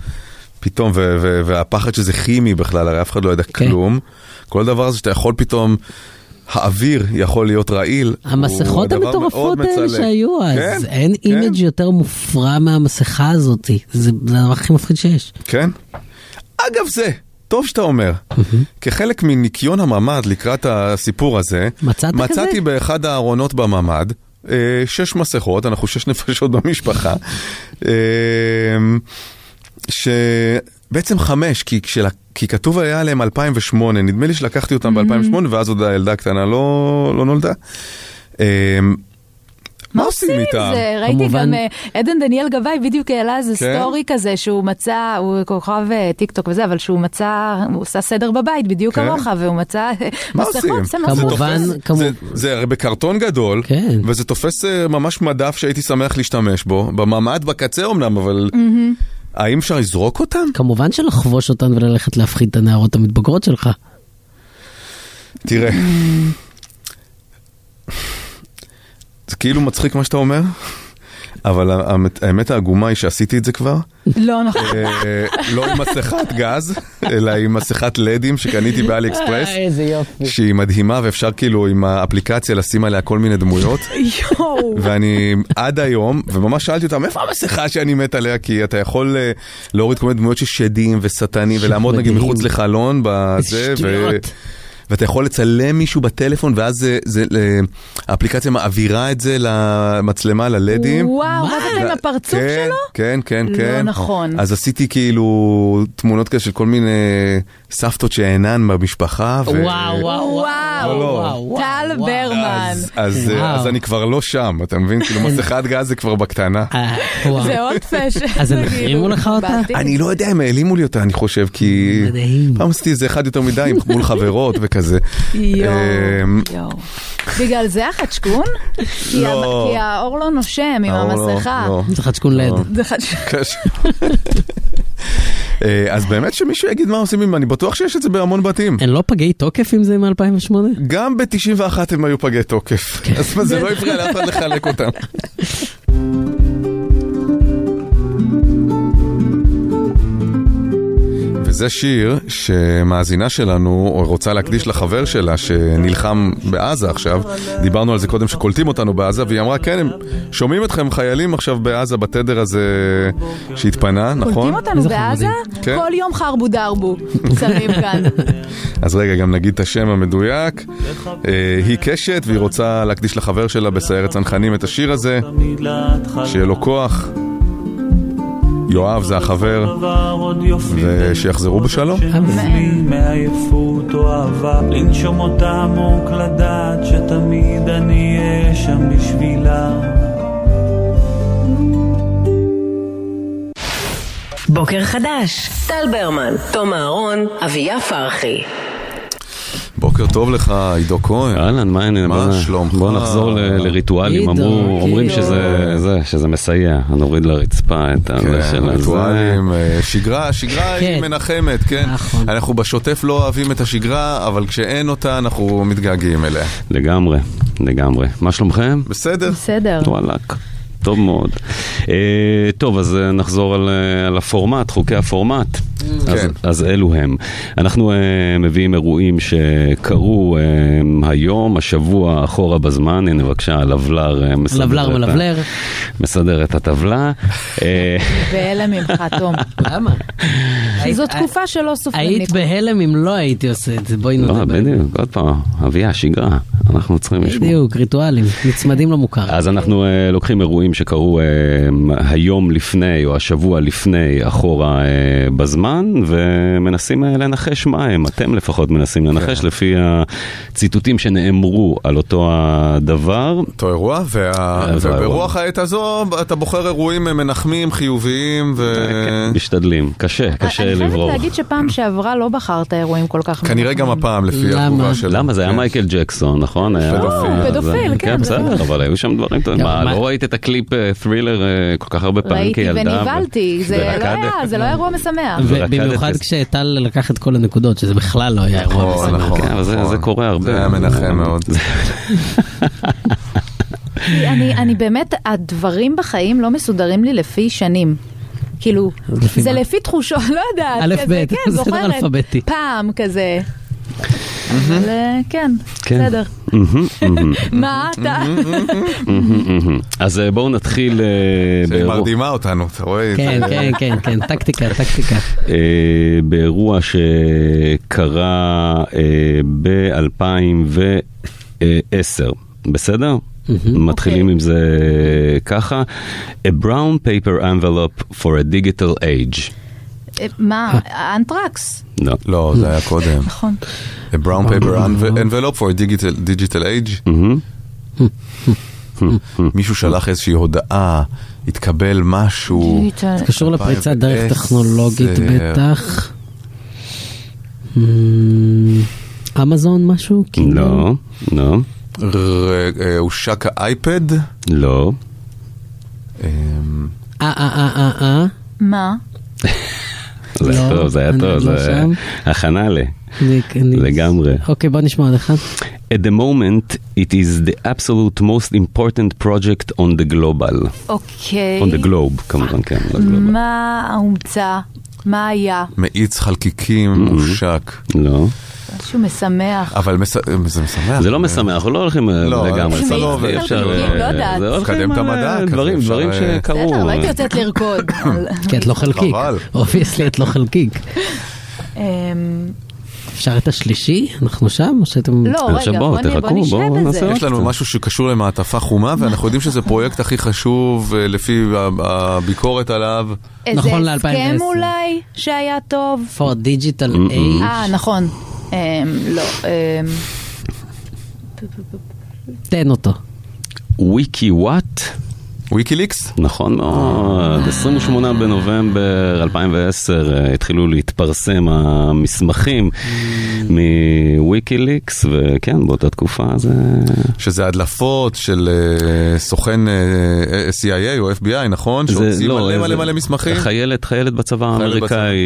פתאום, ו- ו- והפחד שזה כימי בכלל, הרי אף אחד לא יודע כן. כלום. כל דבר הזה שאתה יכול פתאום, האוויר יכול להיות רעיל. המסכות המטורפות האלה מצלק. שהיו אז, כן, אין image יותר מופרע מהמסכה הזאת, זה זה הדבר הכי מפחיד שיש. כן. אגב זה, טוב שאתה אומר. כחלק מניקיון הממ"ד לקראת הסיפור הזה, מצאת מצאתי כזה? באחד הארונות בממ"ד אה, שש מסכות, אנחנו שש [LAUGHS] נפשות במשפחה, אה, שבעצם חמש, כי, כשלה, כי כתוב היה עליהם 2008, נדמה לי שלקחתי אותם ב-2008 ואז עוד הילדה הקטנה לא, לא נולדה. מה עושים איתם? זה, ראיתי כמובן- גם אה, עדן דניאל גבאי בדיוק העלה איזה כן? סטורי כזה שהוא מצא, הוא כוכב אה, טיק טוק וזה, אבל שהוא מצא, הוא עשה סדר בבית בדיוק כן. כמוך, והוא מצא אה, מה מסכות, עושים? זה זה כמובן, תופס- כמו- זה- זה הרי בקרטון גדול, כן. וזה תופס ממש מדף שהייתי שמח להשתמש בו, בממ"ד בקצה אמנם, אבל האם אפשר לזרוק אותם? כמובן שלחבוש אותן וללכת להפחיד את הנערות המתבגרות שלך. תראה, זה כאילו מצחיק מה שאתה אומר, אבל האמת- העגומה היא שעשיתי את זה כבר. לא נכון. אה, לא עם מסכת גז, אלא עם מסכת לדים שקניתי באלי אקספרס, איזה יופי. שהיא מדהימה ואפשר כאילו עם האפליקציה לשים עליה כל מיני דמויות. יואו. ואני עד היום, וממש שאלתי אותם, איפה המסכה שאני מת עליה? כי אתה יכול אה, להוריד כל מיני דמויות של שדים ושטנים, ולעמוד נגיד. מחוץ לחלון בזה. שטויות. ואתה יכול לצלם מישהו בטלפון, ואז זה, זה, אה, האפליקציה מעבירה את זה למצלמה, ללדים. וואו, מה זה עם הפרצוף כן, שלו? כן, כן, לא כן. נכון. אז עשיתי כאילו תמונות כאלה של כל מיני סבתות שאינן במשפחה. ו... וואו, וואו, לא, וואו, לא. וואו, טל וואו. ברמן. אז, אז, וואו. אז אני כבר לא שם, אתה מבין? כאילו מסכת [LAUGHS] גז זה כבר בקטנה. אה, וואו. זה עוד פשע. אז הם החרימו לך אותה? אני לא יודע, הם העלימו לי אותה, אני חושב, כי... מדהים. פעם עשיתי איזה אחד יותר מדי מול חברות וכזה. יואו, אמ. בגלל זה החדשקון? כי לא. כי האור לא נושם עם לא- המסכה. לא. זה חדשקון לד. זה חדש- קשה. אה, אז באמת שמישהו יגיד מה עושים עם... אני בטוח שיש את זה בהמון בתים. הן לא פגי תוקף אם זה מ-2008? גם ב-91 הם היו פגי תוקף. אז מה, זה לא הפריע לאף אחד לחלק אותם. [LAUGHS] וזה שיר שמאזינה שלנו רוצה להקדיש לחבר שלה שנלחם בעזה עכשיו. דיברנו על זה קודם שקולטים אותנו בעזה, והיא אמרה, כן, הם שומעים אתכם חיילים עכשיו בעזה בתדר הזה שהתפנה, נכון? קולטים אותנו בעזה? כן. כל יום חרבו דרבו. שמים כאן. [LAUGHS] אז רגע, גם נגיד את השם המדויק. אה, היא קשת והיא רוצה להקדיש לחבר שלה בסיירת צנחנים את השיר הזה. שיהיה לו כוח. יואב זה החבר, ושיחזרו בשלום. אמן. בוקר חדש, טל ברמן, תום אהרון, אביה פרחי. בוקר טוב לך, עידו כהן. אהלן, מה העניינים? מה שלומך? בוא נחזור ל- לריטואלים, אומרים. שזה זה, שזה מסייע, נוריד לרצפה את הזה כן, של הזה. ריטואלים, אה, שגרה, שגרה היא כן. מנחמת, כן? אנחנו בשוטף לא אוהבים את השגרה, אבל כשאין אותה אנחנו מתגעגעים אליה. לגמרי, לגמרי. מה שלומכם? בסדר. בסדר. וואלאק. טוב מאוד. אה, טוב, אז אה, נחזור על, אה, על הפורמט, חוקי הפורמט. אז, כן. אז אלו הם. אנחנו אה, מביאים אירועים שקרו אה, היום, השבוע, אחורה בזמן. הנה בבקשה, לבלר אה, מסדר לבלר את ה- מלבלר. מסדר את הטבלה. [LAUGHS] בהלם ממך, תום. למה? כי זו תקופה שלא סופרים היית. בהלם אם לא הייתי עושה את זה, בואי לא, נודה. בהם. בדיוק, עוד פעם, אביה, שגרה, אנחנו צריכים לשמור. בדיוק, ריטואלים, נצמדים למוכר. אז אנחנו uh, לוקחים אירועים שקרו uh, היום לפני או השבוע לפני אחורה uh, בזמן ומנסים uh, לנחש מה הם, אתם לפחות מנסים לנחש כן. לפי הציטוטים שנאמרו על אותו הדבר. אותו אירוע, וה... אירוע. וברוח העת הזו אתה בוחר אירועים מנחמים, חיוביים, ו... משתדלים, קשה, קשה אני חייבת לברור. להגיד שפעם שעברה לא בחרת אירועים כל כך כנראה גם הפעם, לפי למה? התגובה שלו. למה? זה היה כן. מייקל ג'קסון, נכון? פדופיל. פדופיל, כן, זה- בסדר, אבל היו שם דברים טובים. מה, מה- לא ראית את הקליפ אה, ת'רילר אה, כל כך הרבה פעמים ראיתי כילדה? ונבהלתי, זה לא? היה, זה לא היה אירוע משמח. ובמיוחד כשטל לקח את כל הנקודות, שזה בכלל לא היה אירוע נכון, משמח. נכון. כן, אבל זה- זה קורה הרבה. זה היה מנחם מאוד. [LAUGHS] אני, אני באמת, הדברים בחיים לא מסודרים לי לפי שנים. כאילו, לפי זה מה? לפי תחושות, [LAUGHS] לא יודעת. א', כזה, ב', כן, [LAUGHS] בסדר זוכרת. אלפביתי. פעם כזה. אבל אה, כן, כן. בסדר. מה אתה? אז אה, בואו נתחיל אה, שהיא מרדימה אותנו, אתה רואה? כן, כן, כן, כן, טקטיקה, טקטיקה. אה, באירוע שקרה ב-2010, בסדר? מתחילים עם זה ככה, A brown paper envelope for a digital age. אה, מה, אנטרקס? לא. לא, זה היה קודם. נכון. A brown paper enve- envelope for a digital, digital age. מישהו שלח איזושהי הודעה, התקבל משהו. זה קשור לפריצת דרך 2010. טכנולוגית בטח. Hmm, אמזון משהו? כאילו? לא, לא, אה, הושק האייפד? לא. אה, אה, אה, אה, אה. מה? [LAUGHS] זה היה לא, טוב, זה היה טוב, לא זה שם. הכנה ל... לגמרי. אוקיי, בוא נשמע עוד אחד. At the moment, it is the absolute most important project on the global. אוקיי. on the globe, כמובן, כן, לא. מה הומצא? מה היה? מאיץ חלקיקים, הושק. לא. משהו משמח. אבל מס- זה משמח. זה לא משמח, אנחנו לא הולכים אה, לא, לגמרי. לא אפשר, אה, לא יודעת. זה הולכים, לקדם את המדע אה, דברים, דברים אה, שקרו. בסדר, לא הייתי יוצאת לרקוד. [LAUGHS] [LAUGHS] כי את לא חלקיק. חבל. obviously את לא חלקיק. אמ, אפשר את השלישי? אנחנו שם? או שאתם... לא, רגע, בוא נ- בוא נשב בזה. יש לנו משהו שקשור למעטפה חומה, ואנחנו יודעים שזה פרויקט הכי חשוב אה, לפי הביקורת עליו. איזה נכון הסכם ל-2010. אולי שהיה טוב? for digital age. אה, נכון. אמ, לא. אמ, תן אותו. וויקי וואט. ויקיליקס? נכון מאוד, 28 בנובמבר 2010 אה, התחילו להתפרסם המסמכים מוויקיליקס, וכן, באותה תקופה זה... שזה הדלפות של אה, סוכן אה, CIA או FBI, נכון? שהוציא מלא זה- מלא מלא מסמכים? חיילת, חיילת בצבא האמריקאי,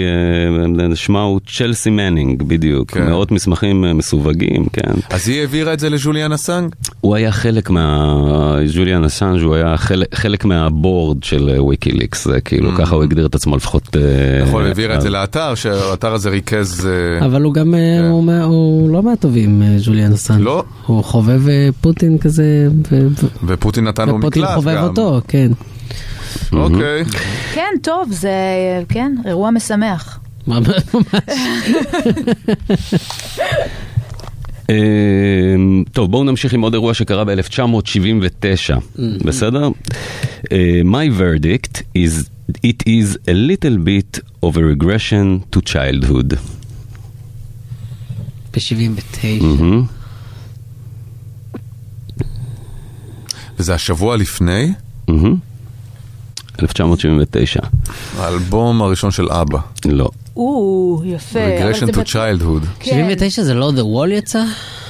שמה הוא צ'לסי מנינג, בדיוק. כן. מאות מסמכים מסווגים, כן. אז היא העבירה את זה לג'וליאן אסנג? הוא היה חלק מה... ג'וליאן אסנג' הוא היה חלק, חלק מה board של אה, ויקיליקס, זה כאילו, ככה הוא הגדיר את עצמו לפחות... אה, נכון, העבירה את זה אז- לאתר, שהאתר הזה ריכז... אה, אבל הוא גם, אה, הוא מה- הוא לא מהטובים, אה, ג'וליאן אסן. לא. הוא חובב אה, פוטין כזה, ופוטין נתן לו ופוטין מקלט חובב גם. אותו, כן. אוקיי. כן, טוב, זה, כן, אירוע משמח. ממש. [LAUGHS] אמ, טוב, בואו נמשיך עם עוד אירוע שקרה ב-1979, בסדר? אה, My verdict is it is a little bit of a regression to childhood. ב-79. מהמם. וזה השבוע לפני? מהמם. 1979. האלבום הראשון של אבא. לא. או, יפה. regression to childhood. כן. 79 זה לא The Wall יצא?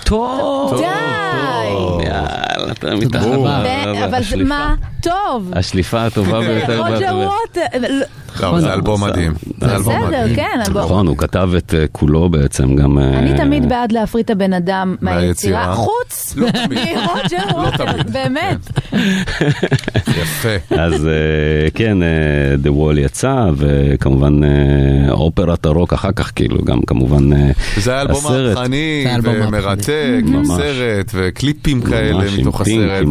טוב. די! יאללה, אתה מתחת. אבל זה מה? טוב. השליפה הטובה ביותר. רוג'ר. ווטר. לא, זה אלבום מדהים. זה אלבום בסדר, מדהים. כן. אלבום. נכון, הוא כתב את אה, כולו בעצם גם... אה, אני תמיד בעד להפריט את הבן אדם מהיצירה. חוץ לא. מרוג'ר ווטר, [LAUGHS] באמת. יפה. אז אה, כן, אה, The Wall יצא, וכמובן אה, אופרת הרוק אחר כך, כאילו, גם כמובן אה, זה היה אלבום הסרט. מהפכני ומרתק. עם. סרט וקליפים כאלה מתוך הסרט.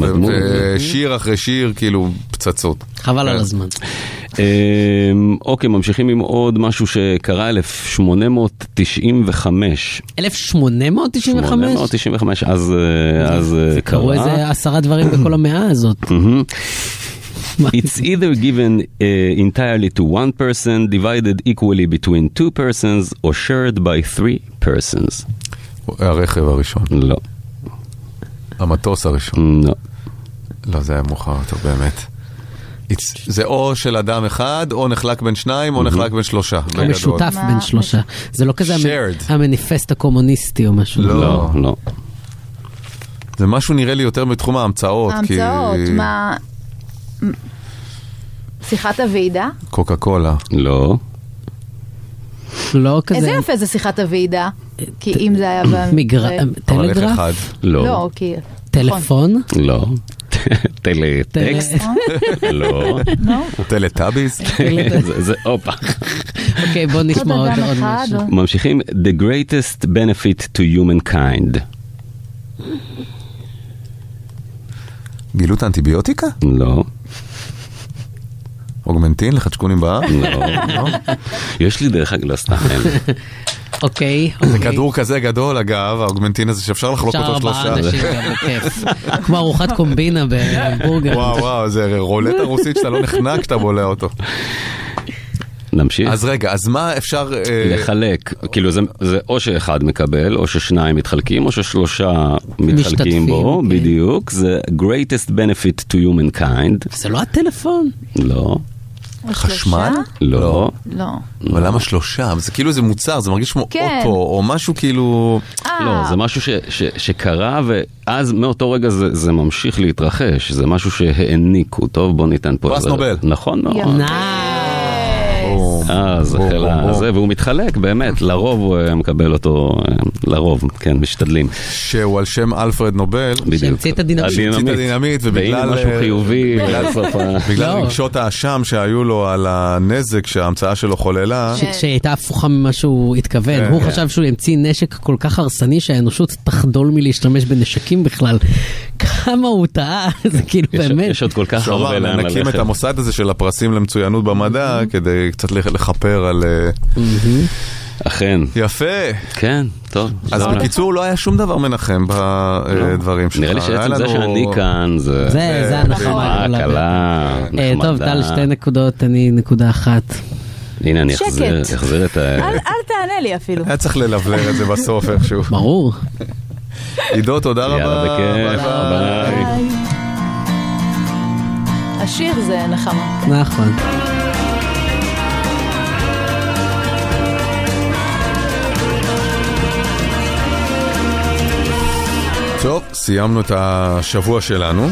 ושיר אחרי שיר, כאילו פצצות. חבל על כן. הזמן. אמ, אוקיי, ממשיכים עם עוד משהו שקרה 1895. 1895? 1895, אז אה, אז אה, קרו קרה. איזה עשרה דברים בכל המאה הזאת. [LAUGHS] It's either given uh, entirely to one person, divided equally between two persons, or shared by three persons. הרכב הראשון. לא. המטוס הראשון. לא. לא, זה היה מאוחר יותר באמת. It's- זה או של אדם אחד, או נחלק בין שניים, או נחלק בין שלושה. או בגדול. משותף בין שלושה. זה לא כזה. המניפסט הקומוניסטי או משהו. לא. לא. זה משהו נראה לי יותר בתחום ההמצאות. כי- ההמצאות, מה... שיחת הוועידה? קוקה קולה. לא. לא כזה. איזה יפה זה שיחת הוועידה. כי אם זה היה... אבל איך טלגרף? לא. לא, כי... טלפון? לא. [LAUGHS] טלטקסט? לא. טלטאביס? זה- זה, הופה. אוקיי, בוא נשמע עוד משהו. ממשיכים, The greatest benefit to humankind. גילו את האנטיביוטיקה? לא. אוגמנטין לחדשקונים באף? לא. יש לי דרך אגב, לא סתם. אוקיי, זה אוקיי. כדור כזה גדול אגב, האוגמנטין הזה שאפשר לחלוק אפשר אותו ארבעה שלושה. אנשים גם בכיף. כמו ארוחת קומבינה [LAUGHS] בהמבורגר. וואו וואו, זה רולטה רוסית שאתה לא נחנק כשאתה בולע אותו. נמשיך. אז רגע, אז מה אפשר... אה, לחלק, כאילו זה, זה או שאחד מקבל, או ששניים מתחלקים, או ששלושה מתחלקים משתתפים, בו, כן. בדיוק, זה greatest benefit to humankind, זה לא הטלפון. לא, חשמל? לא, לא. אבל למה שלושה? זה כאילו איזה מוצר, זה מרגיש כמו כן. אוטו, או משהו כאילו... לא, זה משהו ש, ש, שקרה, ואז מאותו רגע זה, זה ממשיך להתרחש, זה משהו שהעניקו, טוב בוא ניתן פה... פרס נובל. נכון מאוד. אה, זה חייל. הזה, והוא מתחלק, באמת, לרוב הוא אה, מקבל אותו, אה, לרוב, כן, משתדלים. שהוא על שם אלפרד נובל. בדיוק. שהמציא את הדינמיט. שהמציא את הדינמיט, ובגלל... משהו אה, חיובי, בגלל- ה... [LAUGHS] בגלל לא. רגשות האשם שהיו לו על הנזק שההמצאה שלו חוללה. ש- שהיא הייתה הפוכה ממה שהוא התכוון. כן, הוא כן. חשב שהוא ימציא נשק כל כך הרסני שהאנושות תחדול מלהשתמש בנשקים בכלל. כמה הוא טעה, [LAUGHS] זה כאילו באמת. יש עוד כל כך הרבה לאן נקים את ללכת. המוסד הזה של הפרסים למצוינות במדע, כדי קצת לכפר על... אה, אכן, יפה. כן, טוב. אז שלום. בקיצור, לא היה שום דבר מנחם בדברים שלך. נראה לי שעצם זה שאני כאן, זה... זה, זה הנחמה מחמאה הגדולה. קלה, אה, טוב. טל, שתי נקודות, אני נקודה אחת. הנה, אני. אחזיר את ה... אל אל תענה לי אפילו. היה צריך ללבלר את זה בסוף איכשהו. ברור. עידו, תודה רבה. יאללה, בכיף, ביי. השיר זה נחמה. נכון. טוב, סיימנו את השבוע שלנו.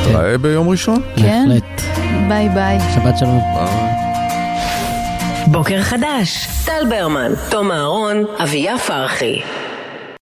נתראה ביום ראשון. כן? בהחלט. ביי ביי. שבת שלום. בוקר חדש, טל ברמן, תום אהרון, אביה פרחי.